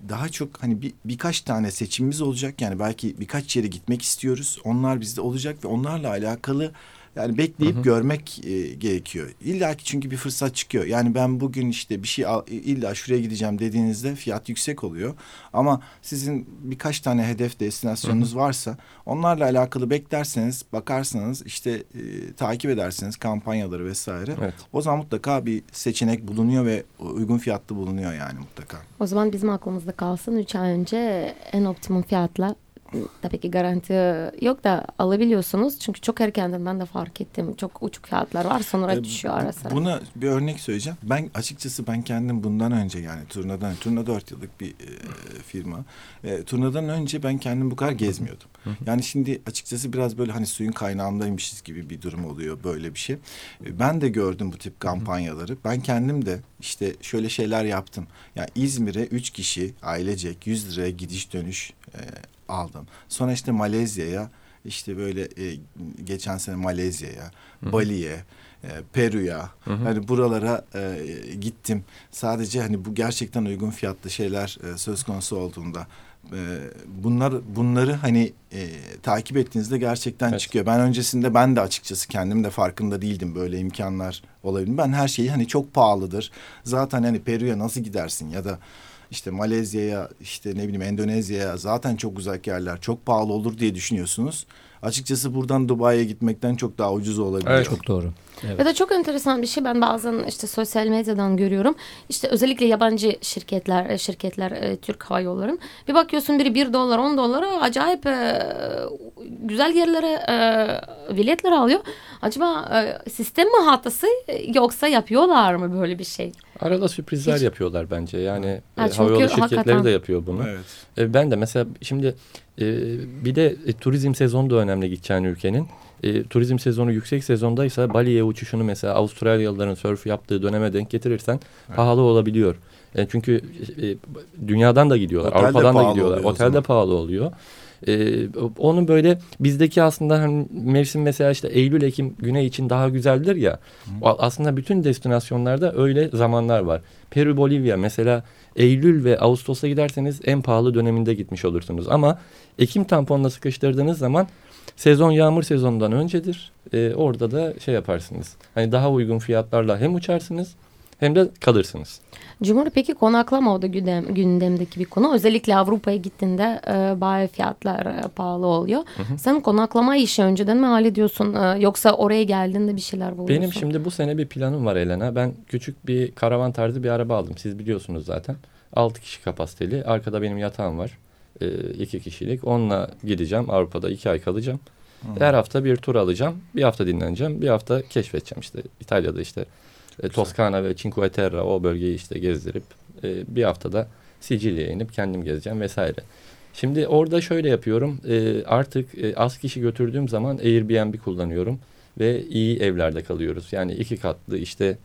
daha çok hani bir, birkaç tane seçimimiz olacak. Yani belki birkaç yere gitmek istiyoruz. Onlar bizde olacak ve onlarla alakalı yani bekleyip görmek e, gerekiyor. İlla ki çünkü bir fırsat çıkıyor. Yani ben bugün işte bir şey al, illa şuraya gideceğim dediğinizde fiyat yüksek oluyor. Ama sizin birkaç tane hedef destinasyonunuz varsa onlarla alakalı beklerseniz, bakarsanız işte e, takip ederseniz kampanyaları vesaire. Evet. O zaman mutlaka bir seçenek bulunuyor ve uygun fiyatlı bulunuyor yani mutlaka. O zaman bizim aklımızda kalsın 3 ay önce en optimum fiyatla tabii ki garanti yok da alabiliyorsunuz. Çünkü çok erkenden ben de fark ettim. Çok uçuk fiyatlar var sonra E, düşüyor ara sıra. Buna bir örnek söyleyeceğim. Ben açıkçası ben kendim bundan önce yani turnadan, turna dört yıllık bir e, firma. E, turnadan önce ben kendim bu kadar gezmiyordum. Yani şimdi açıkçası biraz böyle hani suyun kaynağındaymışız gibi bir durum oluyor böyle bir şey. E, ben de gördüm bu tip kampanyaları. Ben kendim de işte şöyle şeyler yaptım. Yani İzmir'e üç kişi ailecek 100 liraya gidiş dönüş e, aldım. Sonra işte Malezya'ya işte böyle e, geçen sene Malezya'ya, Bali'ye, e, Peru'ya hani buralara e, gittim. Sadece hani bu gerçekten uygun fiyatlı şeyler e, söz konusu olduğunda e, bunlar bunları hani e, takip ettiğinizde gerçekten Evet. çıkıyor. Ben öncesinde ben de açıkçası kendim de farkında değildim böyle imkanlar olabilir. Ben her şeyi hani çok pahalıdır. Zaten hani Peru'ya nasıl gidersin ya da işte Malezya'ya işte ne bileyim Endonezya'ya zaten çok uzak yerler çok pahalı olur diye düşünüyorsunuz. Açıkçası buradan Dubai'ye gitmekten çok daha ucuz olabiliyor. Evet. Çok doğru. Evet. Ve de çok enteresan bir şey ben bazen işte sosyal medyadan görüyorum. İşte özellikle yabancı şirketler, e, şirketler e, Türk Hava Yolları'nın. Bir bakıyorsun biri 1 dolar 10 dolara acayip e, güzel yerlere e, biletler alıyor. Acaba e, sistem mi hatası yoksa yapıyorlar mı böyle bir şey? Arada sürprizler Hiç- yapıyorlar bence. Yani Ha, e, havayolu şirketleri hakikaten- de yapıyor bunu. Evet. E, ben de mesela şimdi e, bir de e, turizm sezonu da önemli gideceğin ülkenin. E, turizm sezonu yüksek sezondaysa Bali'ye uçuşunu mesela Avustralyalıların sörf yaptığı döneme denk getirirsen pahalı olabiliyor. E, çünkü e, dünyadan da gidiyorlar. Otel de Avrupa'dan da gidiyorlar. oluyor o Otelde zaman. pahalı oluyor. E, onun böyle bizdeki aslında hani mevsim mesela işte Eylül Ekim Güney için daha güzeldir ya. O Aslında bütün destinasyonlarda öyle zamanlar var. Peru Bolivya mesela Eylül ve Ağustos'a giderseniz en pahalı döneminde gitmiş olursunuz. Ama Ekim tamponla sıkıştırdığınız zaman sezon yağmur sezonundan öncedir. E, orada da şey yaparsınız. Hani daha uygun fiyatlarla hem uçarsınız hem de kalırsınız. Cumhur peki konaklama o da gündem, gündemdeki bir konu. Özellikle Avrupa'ya gittiğinde e, bayağı fiyatlar e, pahalı oluyor. Sen konaklama işi önceden mi hallediyorsun e, yoksa oraya geldiğinde bir şeyler buluyorsun? Benim şimdi bu sene bir planım var Elena. Ben küçük bir karavan tarzı bir araba aldım. Siz biliyorsunuz zaten. 6 kişi kapasiteli. Arkada benim yatağım var. 2 kişilik. Onunla gideceğim. Avrupa'da 2 ay kalacağım. Her hafta bir tur alacağım. Bir hafta dinleneceğim. Bir hafta keşfedeceğim işte. İtalya'da işte e, Toskana ve Cinque Terre o bölgeyi işte gezdirip e, bir haftada Sicilya'ya inip kendim gezeceğim vesaire. Şimdi orada şöyle yapıyorum. E, artık e, az kişi götürdüğüm zaman Airbnb kullanıyorum ve iyi evlerde kalıyoruz. Yani iki katlı işte e,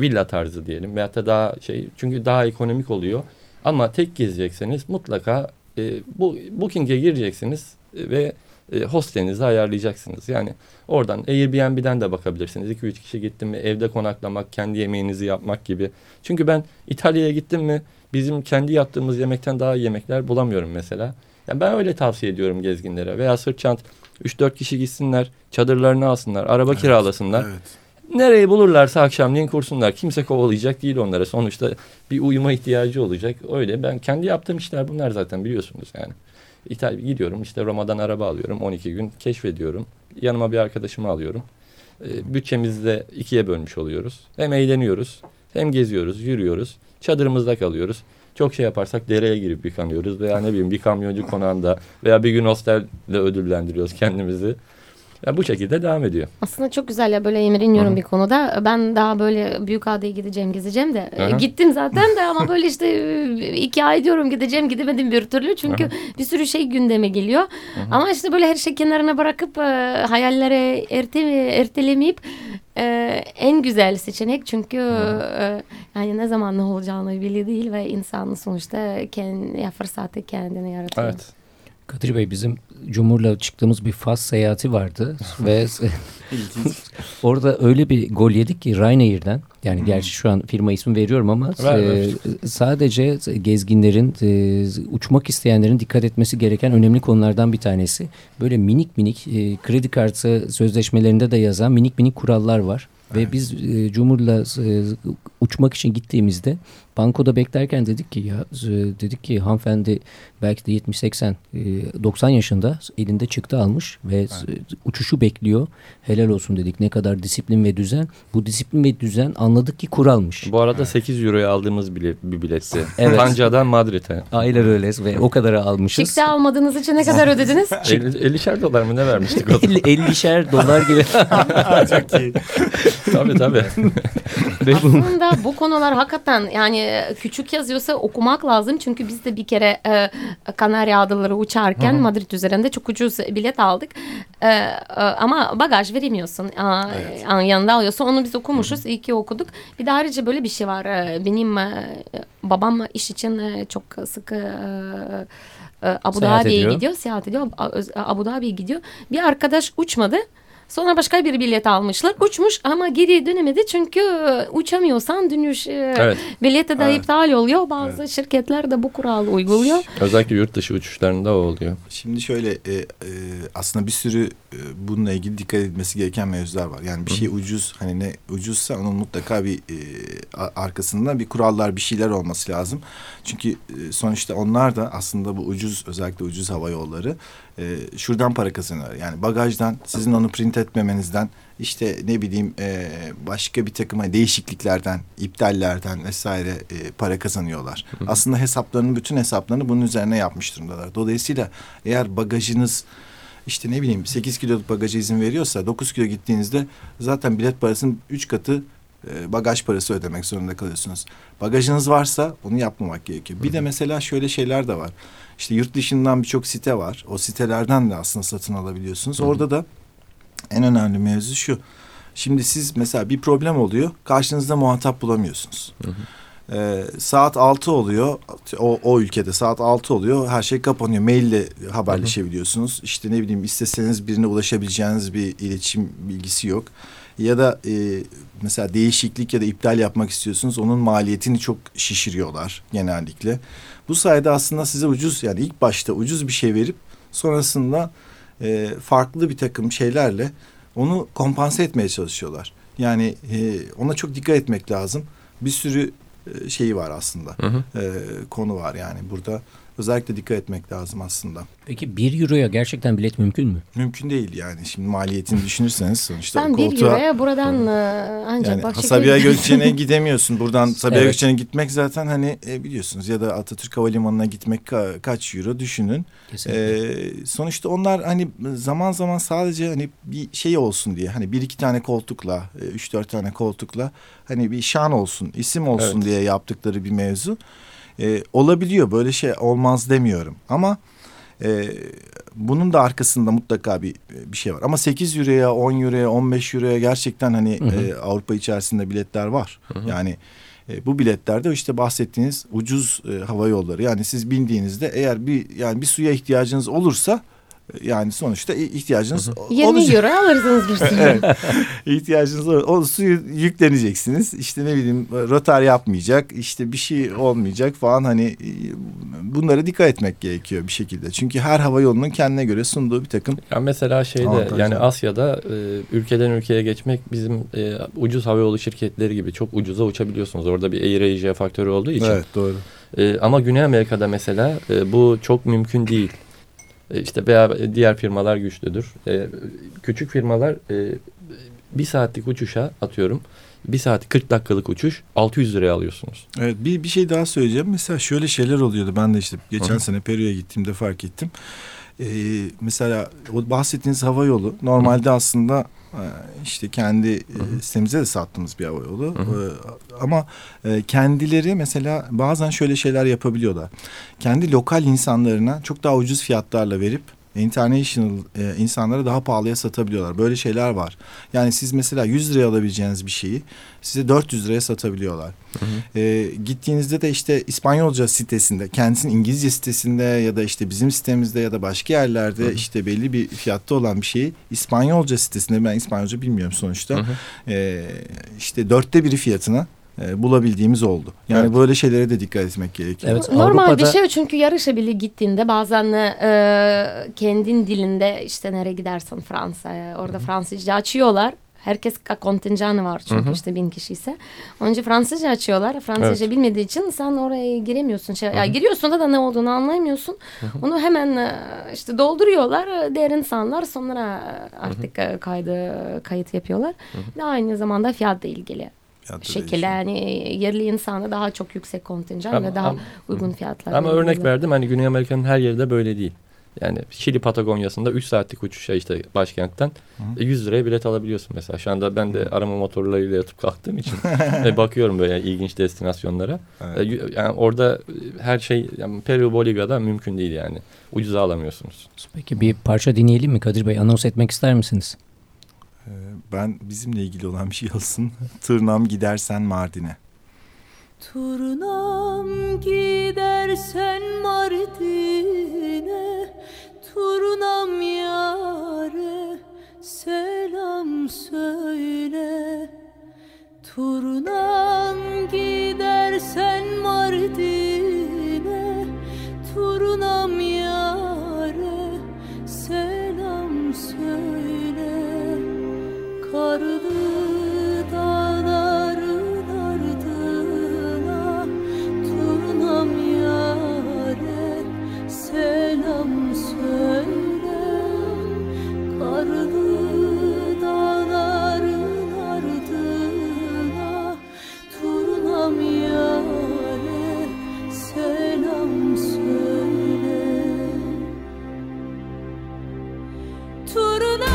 villa tarzı diyelim veyahut da daha şey çünkü daha ekonomik oluyor. Ama tek gezecekseniz mutlaka e, bu Booking'e gireceksiniz e, ve e, hostelinizi ayarlayacaksınız. Yani oradan Airbnb'den de bakabilirsiniz. 2-3 kişi gittim mi evde konaklamak, kendi yemeğinizi yapmak gibi. Çünkü ben İtalya'ya gittim mi bizim kendi yaptığımız yemekten daha iyi yemekler bulamıyorum mesela. Yani ben öyle tavsiye ediyorum gezginlere. Veya sırt çant 3-4 kişi gitsinler, çadırlarını alsınlar, araba kiralasınlar. Evet. Nereyi bulurlarsa akşamleyin kursunlar. Kimse kovalayacak değil onlara. Sonuçta bir uyuma ihtiyacı olacak. Öyle ben kendi yaptığım işler bunlar zaten biliyorsunuz yani. İtalya gidiyorum işte Roma'dan araba alıyorum 12 gün keşfediyorum. yanıma bir arkadaşımı alıyorum. E, bütçemizi de ikiye bölmüş oluyoruz. Hem eğleniyoruz hem geziyoruz, yürüyoruz. Çadırımızda kalıyoruz. Çok şey yaparsak dereye girip yıkanıyoruz veya ne bileyim bir kamyoncu konağında veya bir gün hostelde ödüllendiriyoruz kendimizi. Ya bu şekilde devam ediyor. Aslında çok güzel ya böyle imreniyorum Hı hı. bir konuda. Ben daha böyle büyük adaya gideceğim, gezeceğim de. Aha. Gittim zaten de ama böyle işte <laughs> e, iki ay diyorum gideceğim, gidemedim bir türlü. Çünkü bir sürü şey gündeme geliyor. Ama işte böyle her şey kenarına bırakıp e, hayallere erte, ertelemeyip e, en güzel seçenek. Çünkü e, yani ne zaman ne olacağını belli değil ve insan sonuçta kendi, fırsatı kendine yaratıyor. Evet. Kadir Bey bizim Cumhur'la çıktığımız bir Fas seyahati vardı <laughs> ve <laughs> orada öyle bir gol yedik ki Ryanair'den yani gerçi şu an firma ismi veriyorum ama Ver, e, ver. sadece gezginlerin e, uçmak isteyenlerin dikkat etmesi gereken önemli konulardan bir tanesi. Böyle minik minik e, kredi kartı sözleşmelerinde de yazan minik minik kurallar var. Ve biz e, Cumhur'la e, uçmak için gittiğimizde bankoda beklerken dedik ki ya dedik ki hanımefendi belki de 70-80 e, 90 yaşında elinde çıktı almış ve e, uçuşu bekliyor. Helal olsun dedik ne kadar disiplin ve düzen. Bu disiplin ve düzen anladık ki kuralmış. Bu arada 8 euroya aldığımız bile, bir biletti. Evet. Tanca'dan Madrid'e. Aynen öyle ve o kadara almışız. Çıktı almadığınız için ne kadar ödediniz? <laughs> 50'şer dolar mı ne vermiştik o zaman? <laughs> 50, 50'şer dolar gibi. <laughs> Çok iyi. tabii tabii. <laughs> Aslında bu konular hakikaten yani küçük yazıyorsa okumak lazım. Çünkü biz de bir kere e, Kanarya Adaları uçarken Madrid üzerinde çok ucuz bilet aldık. E, e, ama bagaj veremiyorsun. Aa, e, yanında alıyorsun. Onu biz okumuşuz. İyi ki okuduk. Bir de ayrıca böyle bir şey var. E, Benim e, babam iş için e, çok sık e, e, Abu Dhabi'ye gidiyor. Seyahat ediyor. A- Abu Dhabi'ye gidiyor. Bir arkadaş uçmadı. Sonra başka bir bilet almışlar. Uçmuş ama geri dönemedi çünkü e, uçamıyorsan dönüş e, Evet. bileti de Evet. iptal oluyor. Bazı şirketler de bu kuralı uyguluyor. Özellikle yurt dışı uçuşlarında o oluyor. Şimdi şöyle e, e, aslında bir sürü e, bununla ilgili dikkat edilmesi gereken mevzular var. Yani bir şey ucuz hani ne ucuzsa onun mutlaka bir e, arkasında bir kurallar bir şeyler olması lazım. Çünkü e, sonuçta onlar da aslında bu ucuz özellikle ucuz hava yolları e, şuradan para kazanıyorlar. Yani bagajdan sizin onu print etmemenizden işte ne bileyim e, başka bir takım hani değişikliklerden, iptallerden vesaire e, para kazanıyorlar. Aslında hesaplarının bütün hesaplarını bunun üzerine yapmış durumdalar. Dolayısıyla eğer bagajınız işte ne bileyim 8 kiloluk bagaja izin veriyorsa 9 kilo gittiğinizde zaten bilet parasının 3 katı e, bagaj parası ödemek zorunda kalıyorsunuz. Bagajınız varsa bunu yapmamak gerekiyor. Bir de mesela şöyle şeyler de var. İşte yurt dışından birçok site var. O sitelerden de aslında satın alabiliyorsunuz. Orada da en önemli mevzu şu. Şimdi siz mesela bir problem oluyor. Karşınızda muhatap bulamıyorsunuz. Ee, saat 6 oluyor. O, o ülkede saat 6 oluyor. Her şey kapanıyor. Maille haberleşebiliyorsunuz. İşte ne bileyim isteseniz birine ulaşabileceğiniz bir iletişim bilgisi yok. Ya da e, mesela değişiklik ya da iptal yapmak istiyorsunuz. Onun maliyetini çok şişiriyorlar genellikle. Bu sayede aslında size ucuz yani ilk başta ucuz bir şey verip sonrasında e, farklı bir takım şeylerle onu kompanse etmeye çalışıyorlar. Yani e, ona çok dikkat etmek lazım. Bir sürü e, şeyi var aslında. Hı hı. E, konu var yani burada. Özellikle dikkat etmek lazım aslında. peki 1 euroya gerçekten bilet mümkün mü? Mümkün değil yani. Şimdi maliyetini düşünürseniz sonuçta Sen bir koltuğa... euroya buradan e, ancak Yani Başakşehir- Sabiha Gökçen'e <laughs> gidemiyorsun. Buradan Sabiha Evet. Gökçen'e gitmek zaten hani e, biliyorsunuz ya da Atatürk Havalimanı'na gitmek ka- kaç euro düşünün. Kesinlikle. Ee, sonuçta onlar hani zaman zaman sadece hani bir şey olsun diye hani bir iki tane koltukla, e, üç dört tane koltukla hani bir şan olsun, isim olsun Evet. diye yaptıkları bir mevzu. Ee, olabiliyor böyle şey olmaz demiyorum ama e, bunun da arkasında mutlaka bir bir şey var. Ama 8 euroya, 10 euroya, 15 euroya gerçekten hani Hı hı. e, Avrupa içerisinde biletler var. Yani e, bu biletlerde işte bahsettiğiniz ucuz e, hava yolları. Yani siz bindiğinizde eğer bir yani bir suya ihtiyacınız olursa e, yani sonuçta ihtiyacınız o- 20 olacak. euro alırsınız bir sürü. Evet. <laughs> İhtiyacınız olur. O suyu yükleneceksiniz. İşte ne bileyim rotar yapmayacak. işte bir şey olmayacak falan hani e, bunlara dikkat etmek gerekiyor bir şekilde. Çünkü her hava yolunun kendine göre sunduğu bir takım Ya mesela şeyde Avantajlar. yani Asya'da e, ülkeden ülkeye geçmek bizim e, ucuz havayolu şirketleri gibi çok ucuza uçabiliyorsunuz. Orada bir Air Asia faktörü olduğu için. doğru. E, ama Güney Amerika'da mesela e, bu çok mümkün değil. E, işte veya diğer firmalar güçlüdür. E, küçük firmalar e, bir saatlik uçuşa atıyorum. Bir saat 40 dakikalık uçuş 600 liraya alıyorsunuz. Evet bir, bir şey daha söyleyeceğim. Mesela şöyle şeyler oluyordu. Ben de işte geçen Hı hı. sene Peru'ya gittiğimde fark ettim. Ee, mesela o bahsettiğiniz hava yolu normalde aslında e, işte kendi e, hı. sitemize de sattığımız bir hava yolu. Hı hı. Ee, ama e, kendileri mesela bazen şöyle şeyler yapabiliyorlar. Kendi lokal insanlarına çok daha ucuz fiyatlarla verip international e, insanlara daha pahalıya satabiliyorlar. Böyle şeyler var. Yani siz mesela 100 liraya alabileceğiniz bir şeyi size 400 liraya satabiliyorlar. E, gittiğinizde de işte İspanyolca sitesinde, kendisinin İngilizce sitesinde ya da işte bizim sitemizde ya da başka yerlerde Hı hı. işte belli bir fiyatta olan bir şeyi İspanyolca sitesinde ben İspanyolca bilmiyorum sonuçta. Hı hı. E, işte dörtte biri fiyatına e, bulabildiğimiz oldu. Yani Evet. böyle şeylere de dikkat etmek gerekiyor. Evet, Normal bir Avrupa'da- şey çünkü yarışa bile gittiğinde bazen e, kendin dilinde işte nereye gidersen Fransa'ya orada Fransızca açıyorlar. Herkes kontenjanı var çünkü Hı hı. işte bin kişi ise. Önce Fransızca açıyorlar. Fransızca bilmediği için sen oraya giremiyorsun. Şey, ya giriyorsun da, da ne olduğunu anlayamıyorsun. Onu hemen e, işte dolduruyorlar. Diğer insanlar sonra artık e, kaydı kayıt yapıyorlar. Ve aynı zamanda fiyatla ilgili şekilde yani yerli insana daha çok yüksek kontenjan Ama- ve daha ama- uygun fiyatlar. Ama örnek verdim hani Güney Amerika'nın her yeri de böyle değil. Yani Şili Patagonya'sında 3 saatlik uçuşa işte başkentten e, 100 liraya bilet alabiliyorsun mesela. Şu anda ben de arama motorlarıyla yatıp kalktığım için <laughs> ve bakıyorum böyle ilginç destinasyonlara. Evet. E, Yani orada e, her şey yani Peru, Bolivya'da mümkün değil yani. Ucuza alamıyorsunuz. Peki bir parça dinleyelim mi Kadir Bey? Anons etmek ister misiniz? Ben bizimle ilgili olan bir şey olsun. <laughs> Tırnağım gidersen Mardin'e. Turnam gidersen Mardin'e Turnam yare selam söyle Turnam gidersen Mardin'e turna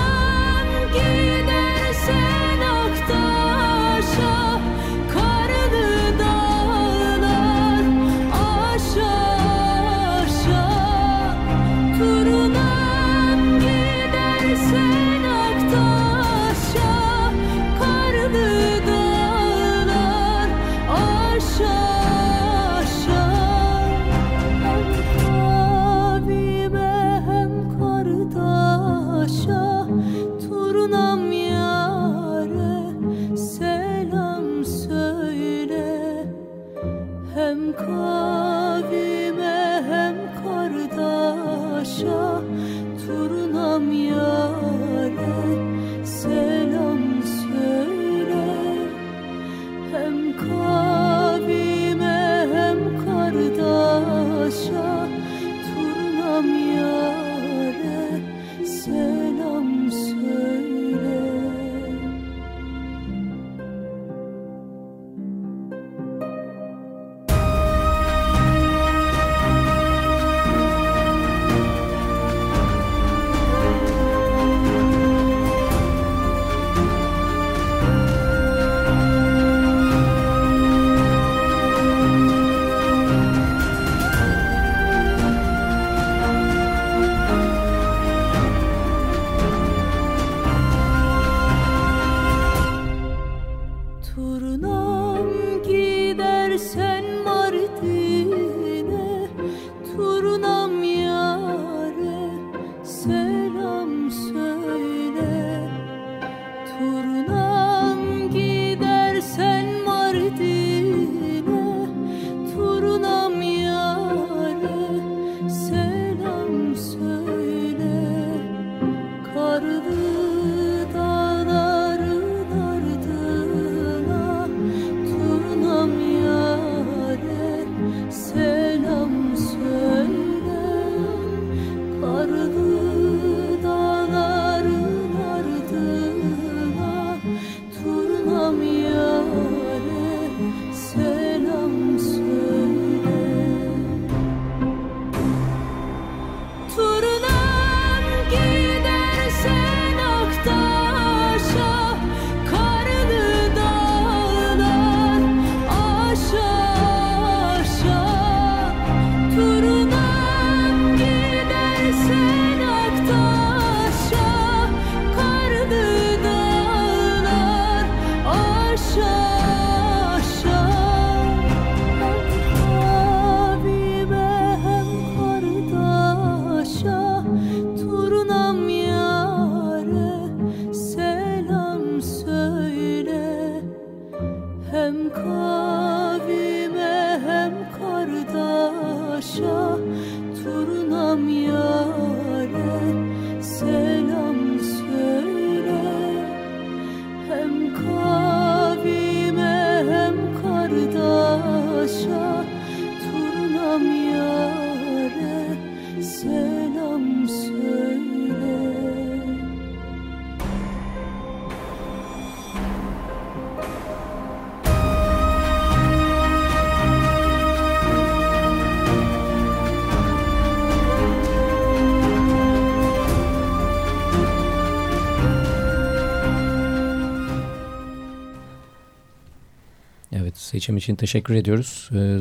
Seçim için teşekkür ediyoruz. Ee,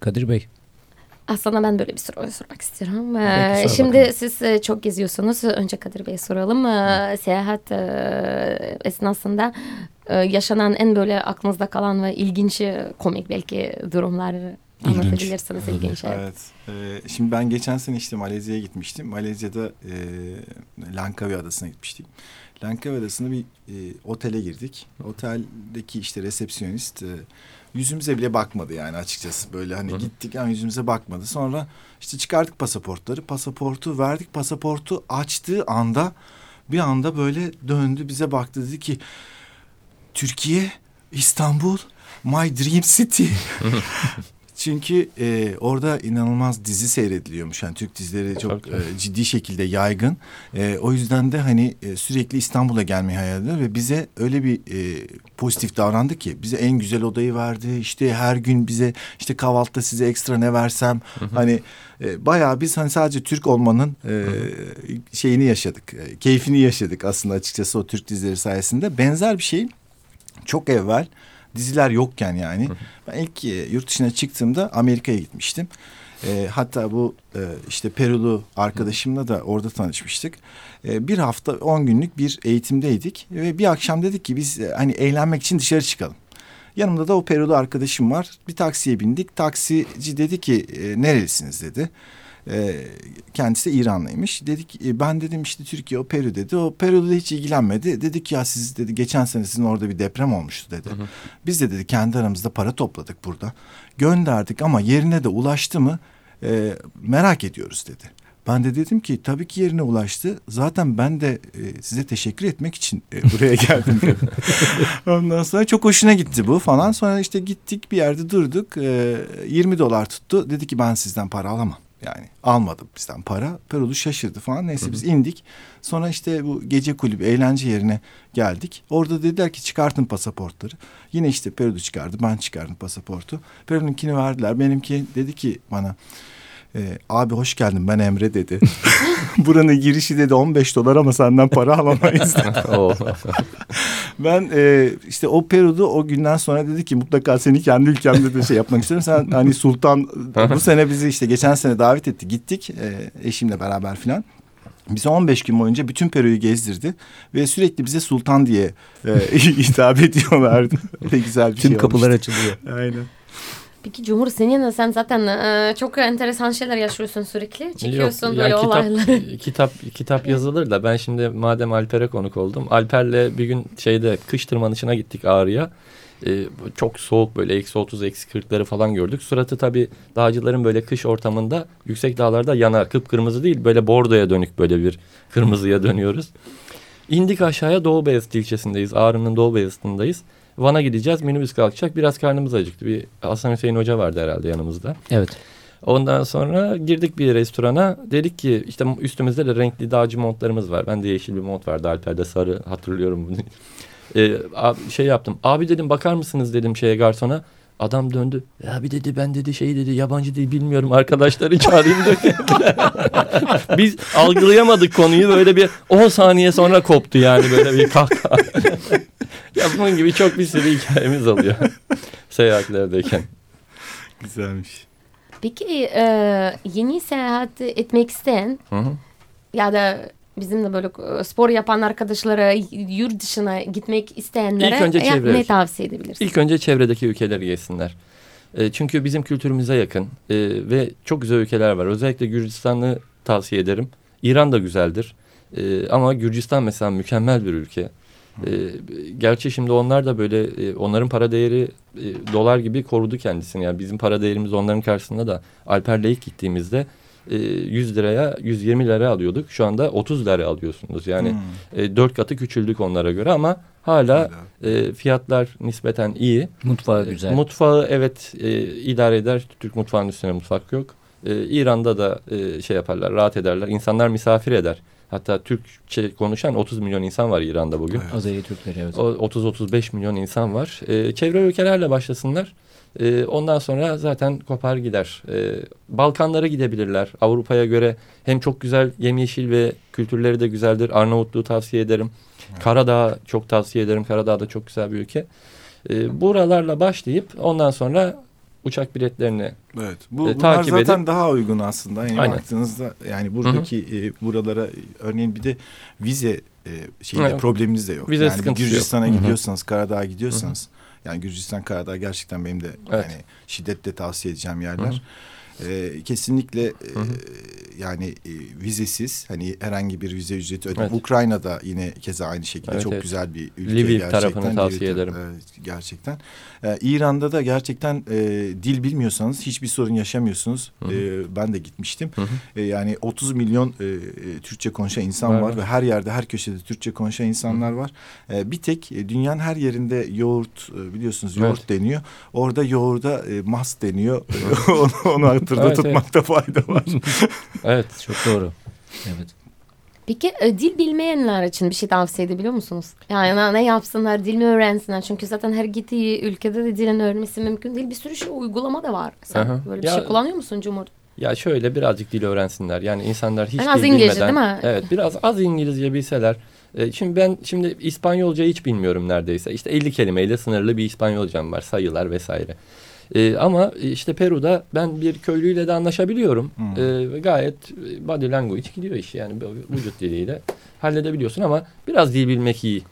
Kadir Bey. Aslında ben böyle bir soru sormak istiyorum. Peki, Ee, Şimdi bakalım. siz e, çok geziyorsunuz. Önce Kadir Bey'e soralım. Ee, Seyahat e, esnasında e, yaşanan en böyle aklınızda kalan ve ilginç, e, komik belki durumlar anlatabilirsiniz. İlginç. evet. Evet. Ee, şimdi ben geçen sene işte Malezya'ya gitmiştim. Malezya'da e, Langkawi Adası'na gitmiştik. Langkawi Adası'nda bir e, otele girdik. Oteldeki işte resepsiyonist e, yüzümüze bile bakmadı yani açıkçası. Böyle hani Hı hı. gittik ama yüzümüze bakmadı. Sonra işte çıkardık pasaportları. Pasaportu verdik. Pasaportu açtığı anda bir anda böyle döndü bize baktı dedi ki Türkiye, İstanbul, my dream city. <laughs> Çünkü e, orada inanılmaz dizi seyrediliyormuş. Yani Türk dizileri çok Tabii, e, ciddi şekilde yaygın. E, o yüzden de hani e, sürekli İstanbul'a gelmeyi hayal ediyor ve bize öyle bir e, pozitif davrandı ki bize en güzel odayı verdi. İşte her gün bize işte kahvaltıda size ekstra ne versem hani e, bayağı biz hani sadece Türk olmanın e, şeyini yaşadık. E, keyfini yaşadık aslında açıkçası o Türk dizileri sayesinde. Benzer bir şey çok evvel diziler yokken yani. Ben ilk e, yurt dışına çıktığımda Amerika'ya gitmiştim. E, hatta bu e, işte Perulu arkadaşımla da orada tanışmıştık. E, bir hafta on günlük bir eğitimdeydik ve bir akşam dedik ki biz e, hani eğlenmek için dışarı çıkalım. Yanımda da o Perulu arkadaşım var. Bir taksiye bindik. Taksici dedi ki e, nerelisiniz dedi. E, kendisi İranlıymış. Dedik e, ben dedim işte Türkiye o Peru dedi. O Peru'da hiç ilgilenmedi. Dedik ya siz dedi geçen sene sizin orada bir deprem olmuştu dedi. Biz de dedi kendi aramızda para topladık burada. Gönderdik ama yerine de ulaştı mı e, merak ediyoruz dedi. Ben de dedim ki tabii ki yerine ulaştı. Zaten ben de e, size teşekkür etmek için e, buraya <laughs> geldim. Ondan sonra çok hoşuna gitti bu falan. Sonra işte gittik bir yerde durduk. E, 20 dolar tuttu. Dedi ki ben sizden para alamam. Yani almadı bizden para. Perulu şaşırdı falan. Neyse biz indik. Sonra işte bu gece kulübü eğlence yerine geldik. Orada dediler ki çıkartın pasaportları. Yine işte Perulu çıkardı. Ben çıkardım pasaportu. Perulu'nunkini verdiler. Benimki dedi ki bana e, abi hoş geldin ben Emre dedi. <laughs> Buranın girişi dedi 15 dolar ama senden para alamayız. <laughs> Ben e, işte o Peru'da o günden sonra dedi ki mutlaka seni kendi ülkemde de şey yapmak istiyorum. Sen hani Sultan bu sene bizi işte geçen sene davet etti. Gittik e, eşimle beraber filan. Bize 15 gün boyunca bütün Peru'yu gezdirdi ve sürekli bize Sultan diye e, <laughs> hitap ediyorlardı. Öyle güzel bir Tüm şey kapılar olmuştu. açılıyor. Aynen. Peki Cumhur senin sen zaten e, çok enteresan şeyler yaşıyorsun sürekli. Çekiyorsun Yok, böyle yani olayları. kitap, kitap, kitap yazılır da ben şimdi madem Alper'e konuk oldum. Alper'le bir gün şeyde kış tırmanışına gittik Ağrı'ya. Ee, çok soğuk böyle eksi 30 eksi 40'ları falan gördük. Suratı tabii dağcıların böyle kış ortamında yüksek dağlarda yanar. Kıpkırmızı değil böyle bordoya dönük böyle bir <laughs> kırmızıya dönüyoruz. İndik aşağıya Doğu Beyazıt ilçesindeyiz. Ağrı'nın Doğu Beyazıt'ındayız. Van'a gideceğiz. Minibüs kalkacak. Biraz karnımız acıktı. Bir Hasan Hüseyin Hoca vardı herhalde yanımızda. Evet. Ondan sonra girdik bir restorana. Dedik ki işte üstümüzde de renkli dağcı montlarımız var. Ben de yeşil bir mont vardı. Alper'de sarı hatırlıyorum bunu. <laughs> Ee, şey yaptım. Abi dedim bakar mısınız dedim şeye garsona. Adam döndü. Ya bir dedi ben dedi şey dedi yabancı dil bilmiyorum arkadaşları çağırayım dedi. <laughs> Biz algılayamadık konuyu böyle bir 10 saniye sonra koptu yani böyle bir kahkaha. <laughs> ya bunun gibi çok bir sürü hikayemiz oluyor. <laughs> Seyahatlerdeyken. Güzelmiş. Peki e, yeni seyahat etmek isteyen Hı hı. ya da bizim de böyle e, spor yapan arkadaşlara yurt dışına gitmek isteyenlere İlk önce çevre. ne tavsiye edebilirsin? İlk önce çevredeki ülkeleri gezsinler. E, çünkü bizim kültürümüze yakın e, ve çok güzel ülkeler var. Özellikle Gürcistan'ı tavsiye ederim. İran da güzeldir. E, ama Gürcistan mesela mükemmel bir ülke. E, gerçi şimdi onlar da böyle e, onların para değeri e, dolar gibi korudu kendisini. Yani bizim para değerimiz onların karşısında da Alper'le ilk gittiğimizde e, 100 liraya 120 lira alıyorduk. Şu anda 30 lira alıyorsunuz. Yani Hmm. e, dört katı küçüldük onlara göre ama hala e, fiyatlar nispeten iyi. Mutfağı E, güzel. Mutfağı evet e, idare eder. Türk mutfağının üstüne mutfak yok. E, İran'da da e, şey yaparlar, rahat ederler. İnsanlar misafir eder. Hatta Türkçe konuşan 30 milyon insan var İran'da bugün. Azeri Türkleri evet. O 30-35 milyon insan var. E, çevre ülkelerle başlasınlar. E, ondan sonra zaten kopar gider. E, Balkanlara gidebilirler. Avrupa'ya göre hem çok güzel yemyeşil ve kültürleri de güzeldir. Arnavutluğu tavsiye ederim. Karadağ çok tavsiye ederim. Karadağ da çok güzel bir ülke. E, buralarla başlayıp ondan sonra uçak biletlerini Evet. Bu E, bunlar takip zaten edip- daha uygun aslında. Yani Aynen. baktığınızda yani buradaki e, buralara örneğin bir de vize e, şeyde Evet. probleminiz de yok. Vize yani. Gürcistan'a gidiyorsanız, Karadağ'a gidiyorsanız yani Gürcistan Karadağ gerçekten benim de Evet. yani şiddetle tavsiye edeceğim yerler. E, kesinlikle e, yani e, vizesiz hani herhangi bir vize ücreti ödeme. Evet. Ukrayna'da yine keza aynı şekilde Evet, çok evet. güzel bir ülke Lviv gerçekten. tarafını tavsiye Lviv- ederim. Evet, gerçekten. Ee, İran'da da gerçekten e, dil bilmiyorsanız hiçbir sorun yaşamıyorsunuz. Hı hı. Ee, ben de gitmiştim. Hı hı. Ee, yani 30 milyon e, e, Türkçe konuşan insan Var, var, ve her yerde her köşede Türkçe konuşan insanlar var. Ee, bir tek e, dünyanın her yerinde yoğurt e, biliyorsunuz yoğurt Evet. deniyor. Orada yoğurda e, mas deniyor. <laughs> <laughs> onu, onu hatırda Evet, tutmakta fayda var. <laughs> Evet. Çok doğru. Evet. Peki e, dil bilmeyenler için bir şey tavsiye edebiliyor musunuz? Yani ne- yapsınlar, dil mi öğrensinler? Çünkü zaten her gittiği ülkede de dilin öğrenmesi mümkün değil. Bir sürü şey uygulama da var. Sen Aha. böyle bir Ya- şey kullanıyor musun Cumhur? Ya şöyle birazcık dil öğrensinler. Yani insanlar hiç En az dil İngilizce bilmeden. değil mi? Evet biraz az İngilizce bilseler. E, şimdi ben şimdi İspanyolca hiç bilmiyorum neredeyse. İşte 50 kelimeyle sınırlı bir İspanyolcam var. Sayılar vesaire. E, ama işte Peru'da ben bir köylüyle de anlaşabiliyorum. Hmm. E, ve gayet e, body language gidiyor iş yani vücut diliyle halledebiliyorsun ama biraz dil bilmek iyi.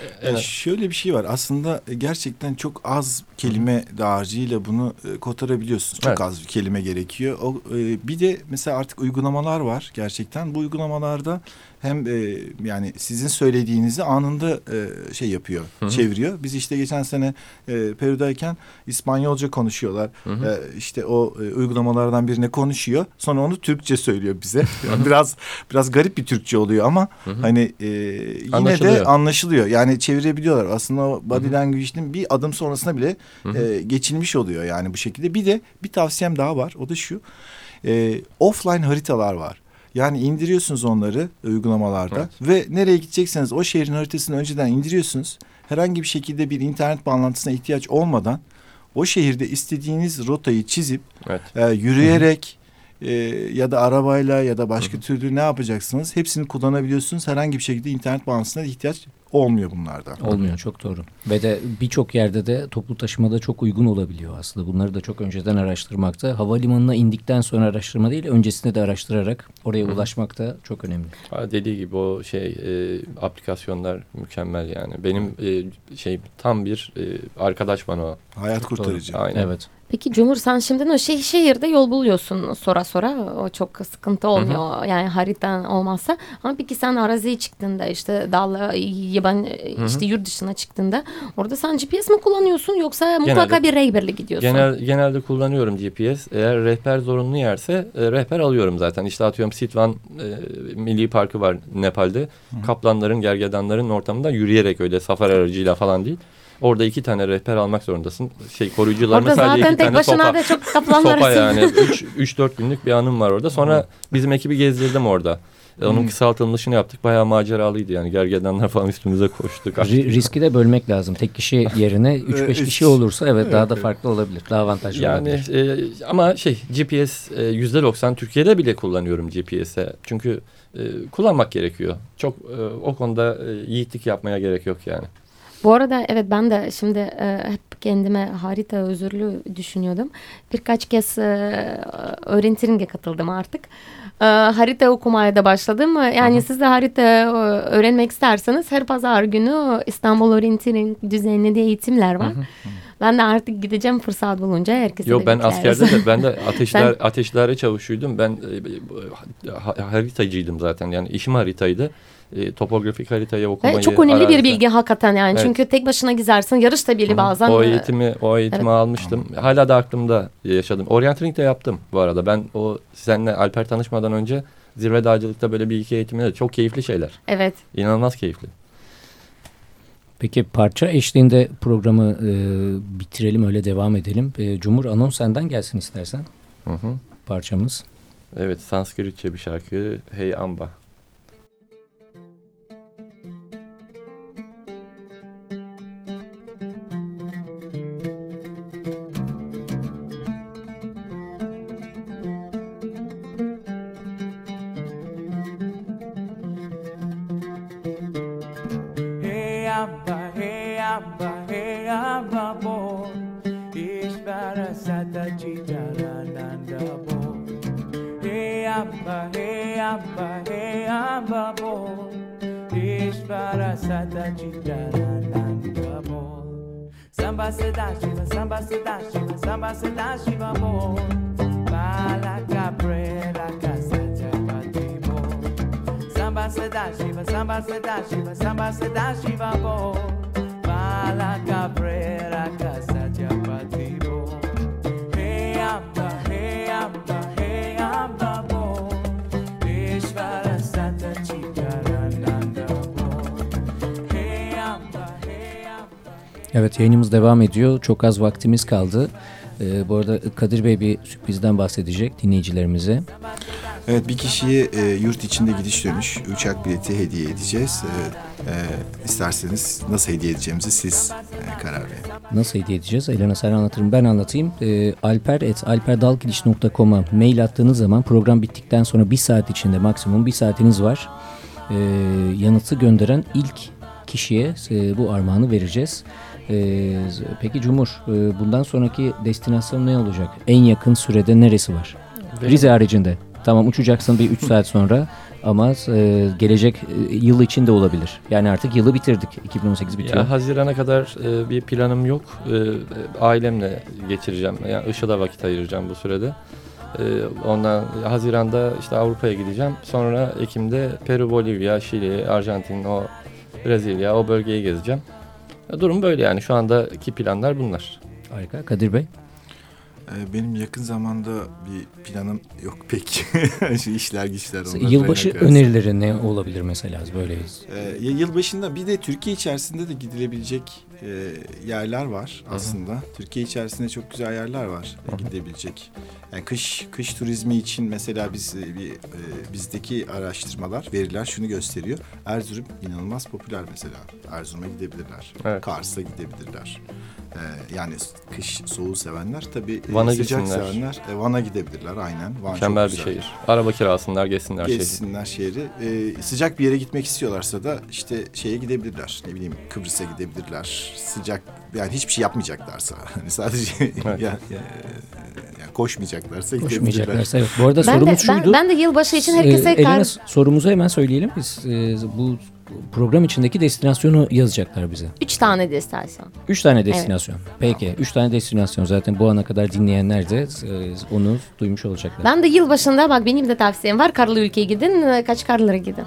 E, E, en- şöyle bir şey var. Aslında e, gerçekten çok az kelime dağarcığıyla bunu e, kotarabiliyorsunuz. Çok Evet. az bir kelime gerekiyor. O e, bir de mesela artık uygulamalar var gerçekten. Bu uygulamalarda hem e, yani sizin söylediğinizi anında e, şey yapıyor, Hı hı. çeviriyor. Biz işte geçen sene e, Peru'dayken İspanyolca konuşuyorlar. Hı hı. E, işte o e, uygulamalardan birine konuşuyor. Sonra onu Türkçe söylüyor bize. Yani <laughs> biraz biraz garip bir Türkçe oluyor ama Hı hı. hani e, yine de Anlaşılıyor. anlaşılıyor. Yani çevirebiliyorlar. Aslında o body Hı hı. language'nin bir adım sonrasına bile Hı hı. e, geçilmiş oluyor yani bu şekilde. Bir de bir tavsiyem daha var. O da şu. E, offline haritalar var. Yani indiriyorsunuz onları uygulamalarda Evet. ve nereye gidecekseniz o şehrin haritasını önceden indiriyorsunuz. Herhangi bir şekilde bir internet bağlantısına ihtiyaç olmadan o şehirde istediğiniz rotayı çizip Evet. e, yürüyerek e, ya da arabayla ya da başka türlü ne yapacaksınız? Hepsini kullanabiliyorsunuz. Herhangi bir şekilde internet bağlantısına ihtiyaç olmuyor bunlardan. Olmuyor çok doğru. Ve de birçok yerde de toplu taşımada çok uygun olabiliyor aslında. Bunları da çok önceden araştırmakta. Havalimanına indikten sonra araştırma değil öncesinde de araştırarak oraya ulaşmak da çok önemli. Ha, dediği gibi o şey e, aplikasyonlar mükemmel yani. Benim e, şey tam bir e, arkadaş bana o. Hayat Çok doğru. kurtarıcı. Aynen. Evet. Peki Cumhur sen şimdi o şey, şehirde yol buluyorsun sonra sonra o çok sıkıntı olmuyor yani haritan olmazsa ama peki sen araziye çıktığında işte dağla yaban işte yurt dışına çıktığında orada sen GPS mi kullanıyorsun yoksa mutlaka bir rehberle gidiyorsun? Genel, genelde kullanıyorum GPS. Eğer rehber zorunlu yerse e, rehber alıyorum zaten. İşte atıyorum Sitvan e, Milli Parkı var Nepal'de. Kaplanların, gergedanların ortamında yürüyerek öyle safari aracıyla falan değil. Orada iki tane rehber almak zorundasın. Şey koruyucularına Orada sadece zaten iki tek tane başına sopa. da çok kaplanlar Sopa yani. 3-4 günlük bir anım var orada. Sonra bizim ekibi gezdirdim orada. Onun Hmm. kısaltılmışını yaptık. Bayağı maceralıydı yani. Gergedanlar falan üstümüze koştu. Ri- riski de bölmek lazım. Tek kişi yerine <laughs> 3-5 Evet. kişi olursa evet daha da farklı olabilir. Daha avantajlı Yani olabilir. e, ama şey GPS e, yüzde 90 Türkiye'de bile kullanıyorum GPS'e. Çünkü e, kullanmak gerekiyor. Çok e, o konuda e, yiğitlik yapmaya gerek yok yani. Bu arada evet ben de şimdi e, hep kendime harita özürlü düşünüyordum. Birkaç kez e, öğretiringe katıldım artık. E, harita okumaya da başladım. Yani siz de harita e, öğrenmek isterseniz her pazar günü İstanbul Orienteering düzenlediği eğitimler var. Ben de artık gideceğim fırsat bulunca herkese Yok ben bekleriz. askerde de ben de <laughs> ateşler ateşlere çavuşuydum. Ben e, ha- haritacıydım zaten. Yani işim haritaydı. E, topografik haritayı okumayı Ve çok önemli bir arazide- bilgi hakikaten yani. Evet. Çünkü tek başına gezersin. Yarış Hı. bazen. O eğitimi o eğitimi evet. almıştım. Hala da aklımda yaşadım. Orienteering de yaptım bu arada. Ben o seninle Alper tanışmadan önce zirve dağcılıkta böyle bir iki eğitimi de çok keyifli şeyler. Evet. İnanılmaz keyifli. Peki parça eşliğinde programı e, bitirelim öyle devam edelim. E, Cumhur anons senden gelsin istersen Hı hı. parçamız. Evet Sanskritçe bir şarkı. Hey Amba. Hey amba, hey amba, hey ababo Ishvara sata chidaranandabo Hey abba, hey abba, hey ababo Ishvara sata chidaranandabo Samba Sada Shiva, Samba Sada Shiva, Samba Sada Shiva Bo. Bala Cabrera Casa Patimo Samba Sada Shiva, Bo Bala Cabrera Casa Patimo Hey Amba, hey Amba, hey Amba Bo Ishvara Sata Chikarananda Bo Hey Amba, hey Amba Evet yayınımız devam ediyor. Çok az vaktimiz kaldı. Ee, bu arada Kadir Bey bir sürprizden bahsedecek dinleyicilerimize. Evet bir kişiye e, yurt içinde gidiş dönüş uçak bileti hediye edeceğiz. E, e, isterseniz nasıl hediye edeceğimizi siz e, karar verin. Nasıl hediye edeceğiz? Elena sen anlatırım ben anlatayım. Ee, alper et alperdalgiliş.com'a mail attığınız zaman program bittikten sonra bir saat içinde maksimum bir saatiniz var. Ee, yanıtı gönderen ilk kişiye e, bu armağanı vereceğiz. Ee, peki Cumhur e, bundan sonraki destinasyon ne olacak? En yakın sürede neresi var? Rize haricinde. Tamam uçacaksın bir 3 saat sonra ama e, gelecek e, yıl için de olabilir. Yani artık yılı bitirdik. 2018 bitiyor. Ya Haziran'a kadar e, bir planım yok. E, ailemle geçireceğim. Yani Işıl'a vakit ayıracağım bu sürede. E, ondan Haziran'da işte Avrupa'ya gideceğim. Sonra Ekim'de Peru, Bolivya, Şili, Arjantin, o Brezilya o bölgeyi gezeceğim. Durum böyle yani şu andaki planlar bunlar. Harika. Kadir Bey. E, benim yakın zamanda bir planım yok pek. <laughs> İşler güçler. Yılbaşı önerileri ne olabilir mesela böyleyiz. Ee, yılbaşında bir de Türkiye içerisinde de gidilebilecek e, yerler var aslında. Türkiye içerisinde çok güzel yerler var e, gidilebilecek. Yani kış kış turizmi için mesela biz e, bir e, bizdeki araştırmalar, veriler şunu gösteriyor. Erzurum inanılmaz popüler mesela. Erzurum'a gidebilirler. Evet. Kars'a gidebilirler. Ee, yani kış soğuğu sevenler tabii e, Van'a sıcak gitsinler. sevenler e, Van'a gidebilirler aynen. Van çok Mükemmel bir güzel. şehir. Araba kirasınlar, gezsinler şehri. Gezsinler şehri. Ee, sıcak bir yere gitmek istiyorlarsa da işte şeye gidebilirler. Ne bileyim Kıbrıs'a gidebilirler. Sıcak yani hiçbir şey yapmayacaklarsa. <laughs> Hani sadece ya, ya, ya koşmayacaklarsa gidebilirler. Koşmayacaklarsa evet. Bu arada Ben de, sorumuz ben, şuydu. ben de yılbaşı için Ee, herkese Elena kar... sorumuzu hemen söyleyelim. Biz e, bu program içindeki destinasyonu yazacaklar bize. Üç tane destinasyon. Üç tane destinasyon. Peki. Üç tane destinasyon zaten bu ana kadar dinleyenler de e, onu duymuş olacaklar. Ben de yılbaşında bak benim de tavsiyem var. Karlı ülkeye gidin, e, Kaçkarlılara gidin.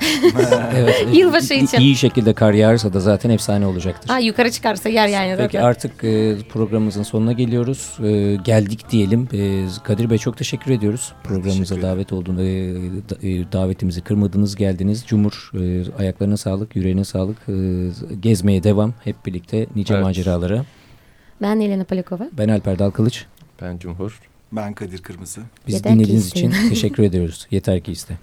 <laughs> evet. <laughs> Yılbaşı için. iyi şekilde kar yağarsa da zaten efsane olacaktır. Ha yukarı çıkarsa yer yani zaten. Peki artık e, programımızın sonuna geliyoruz. E, geldik diyelim. E, Kadir Bey çok teşekkür ediyoruz. Programımıza teşekkür davet olduğunda e, da- e, davetimizi kırmadınız, geldiniz. Cumhur e, ayaklarına sağlık, yüreğine sağlık. E, gezmeye devam hep birlikte nice Evet. maceralara. Ben Elena Polikova. Ben Alper Dalkılıç. Ben Cumhur. Ben Kadir Kırmızı. Biz Yeter dinlediğiniz için teşekkür <laughs> ediyoruz. Yeter ki iste.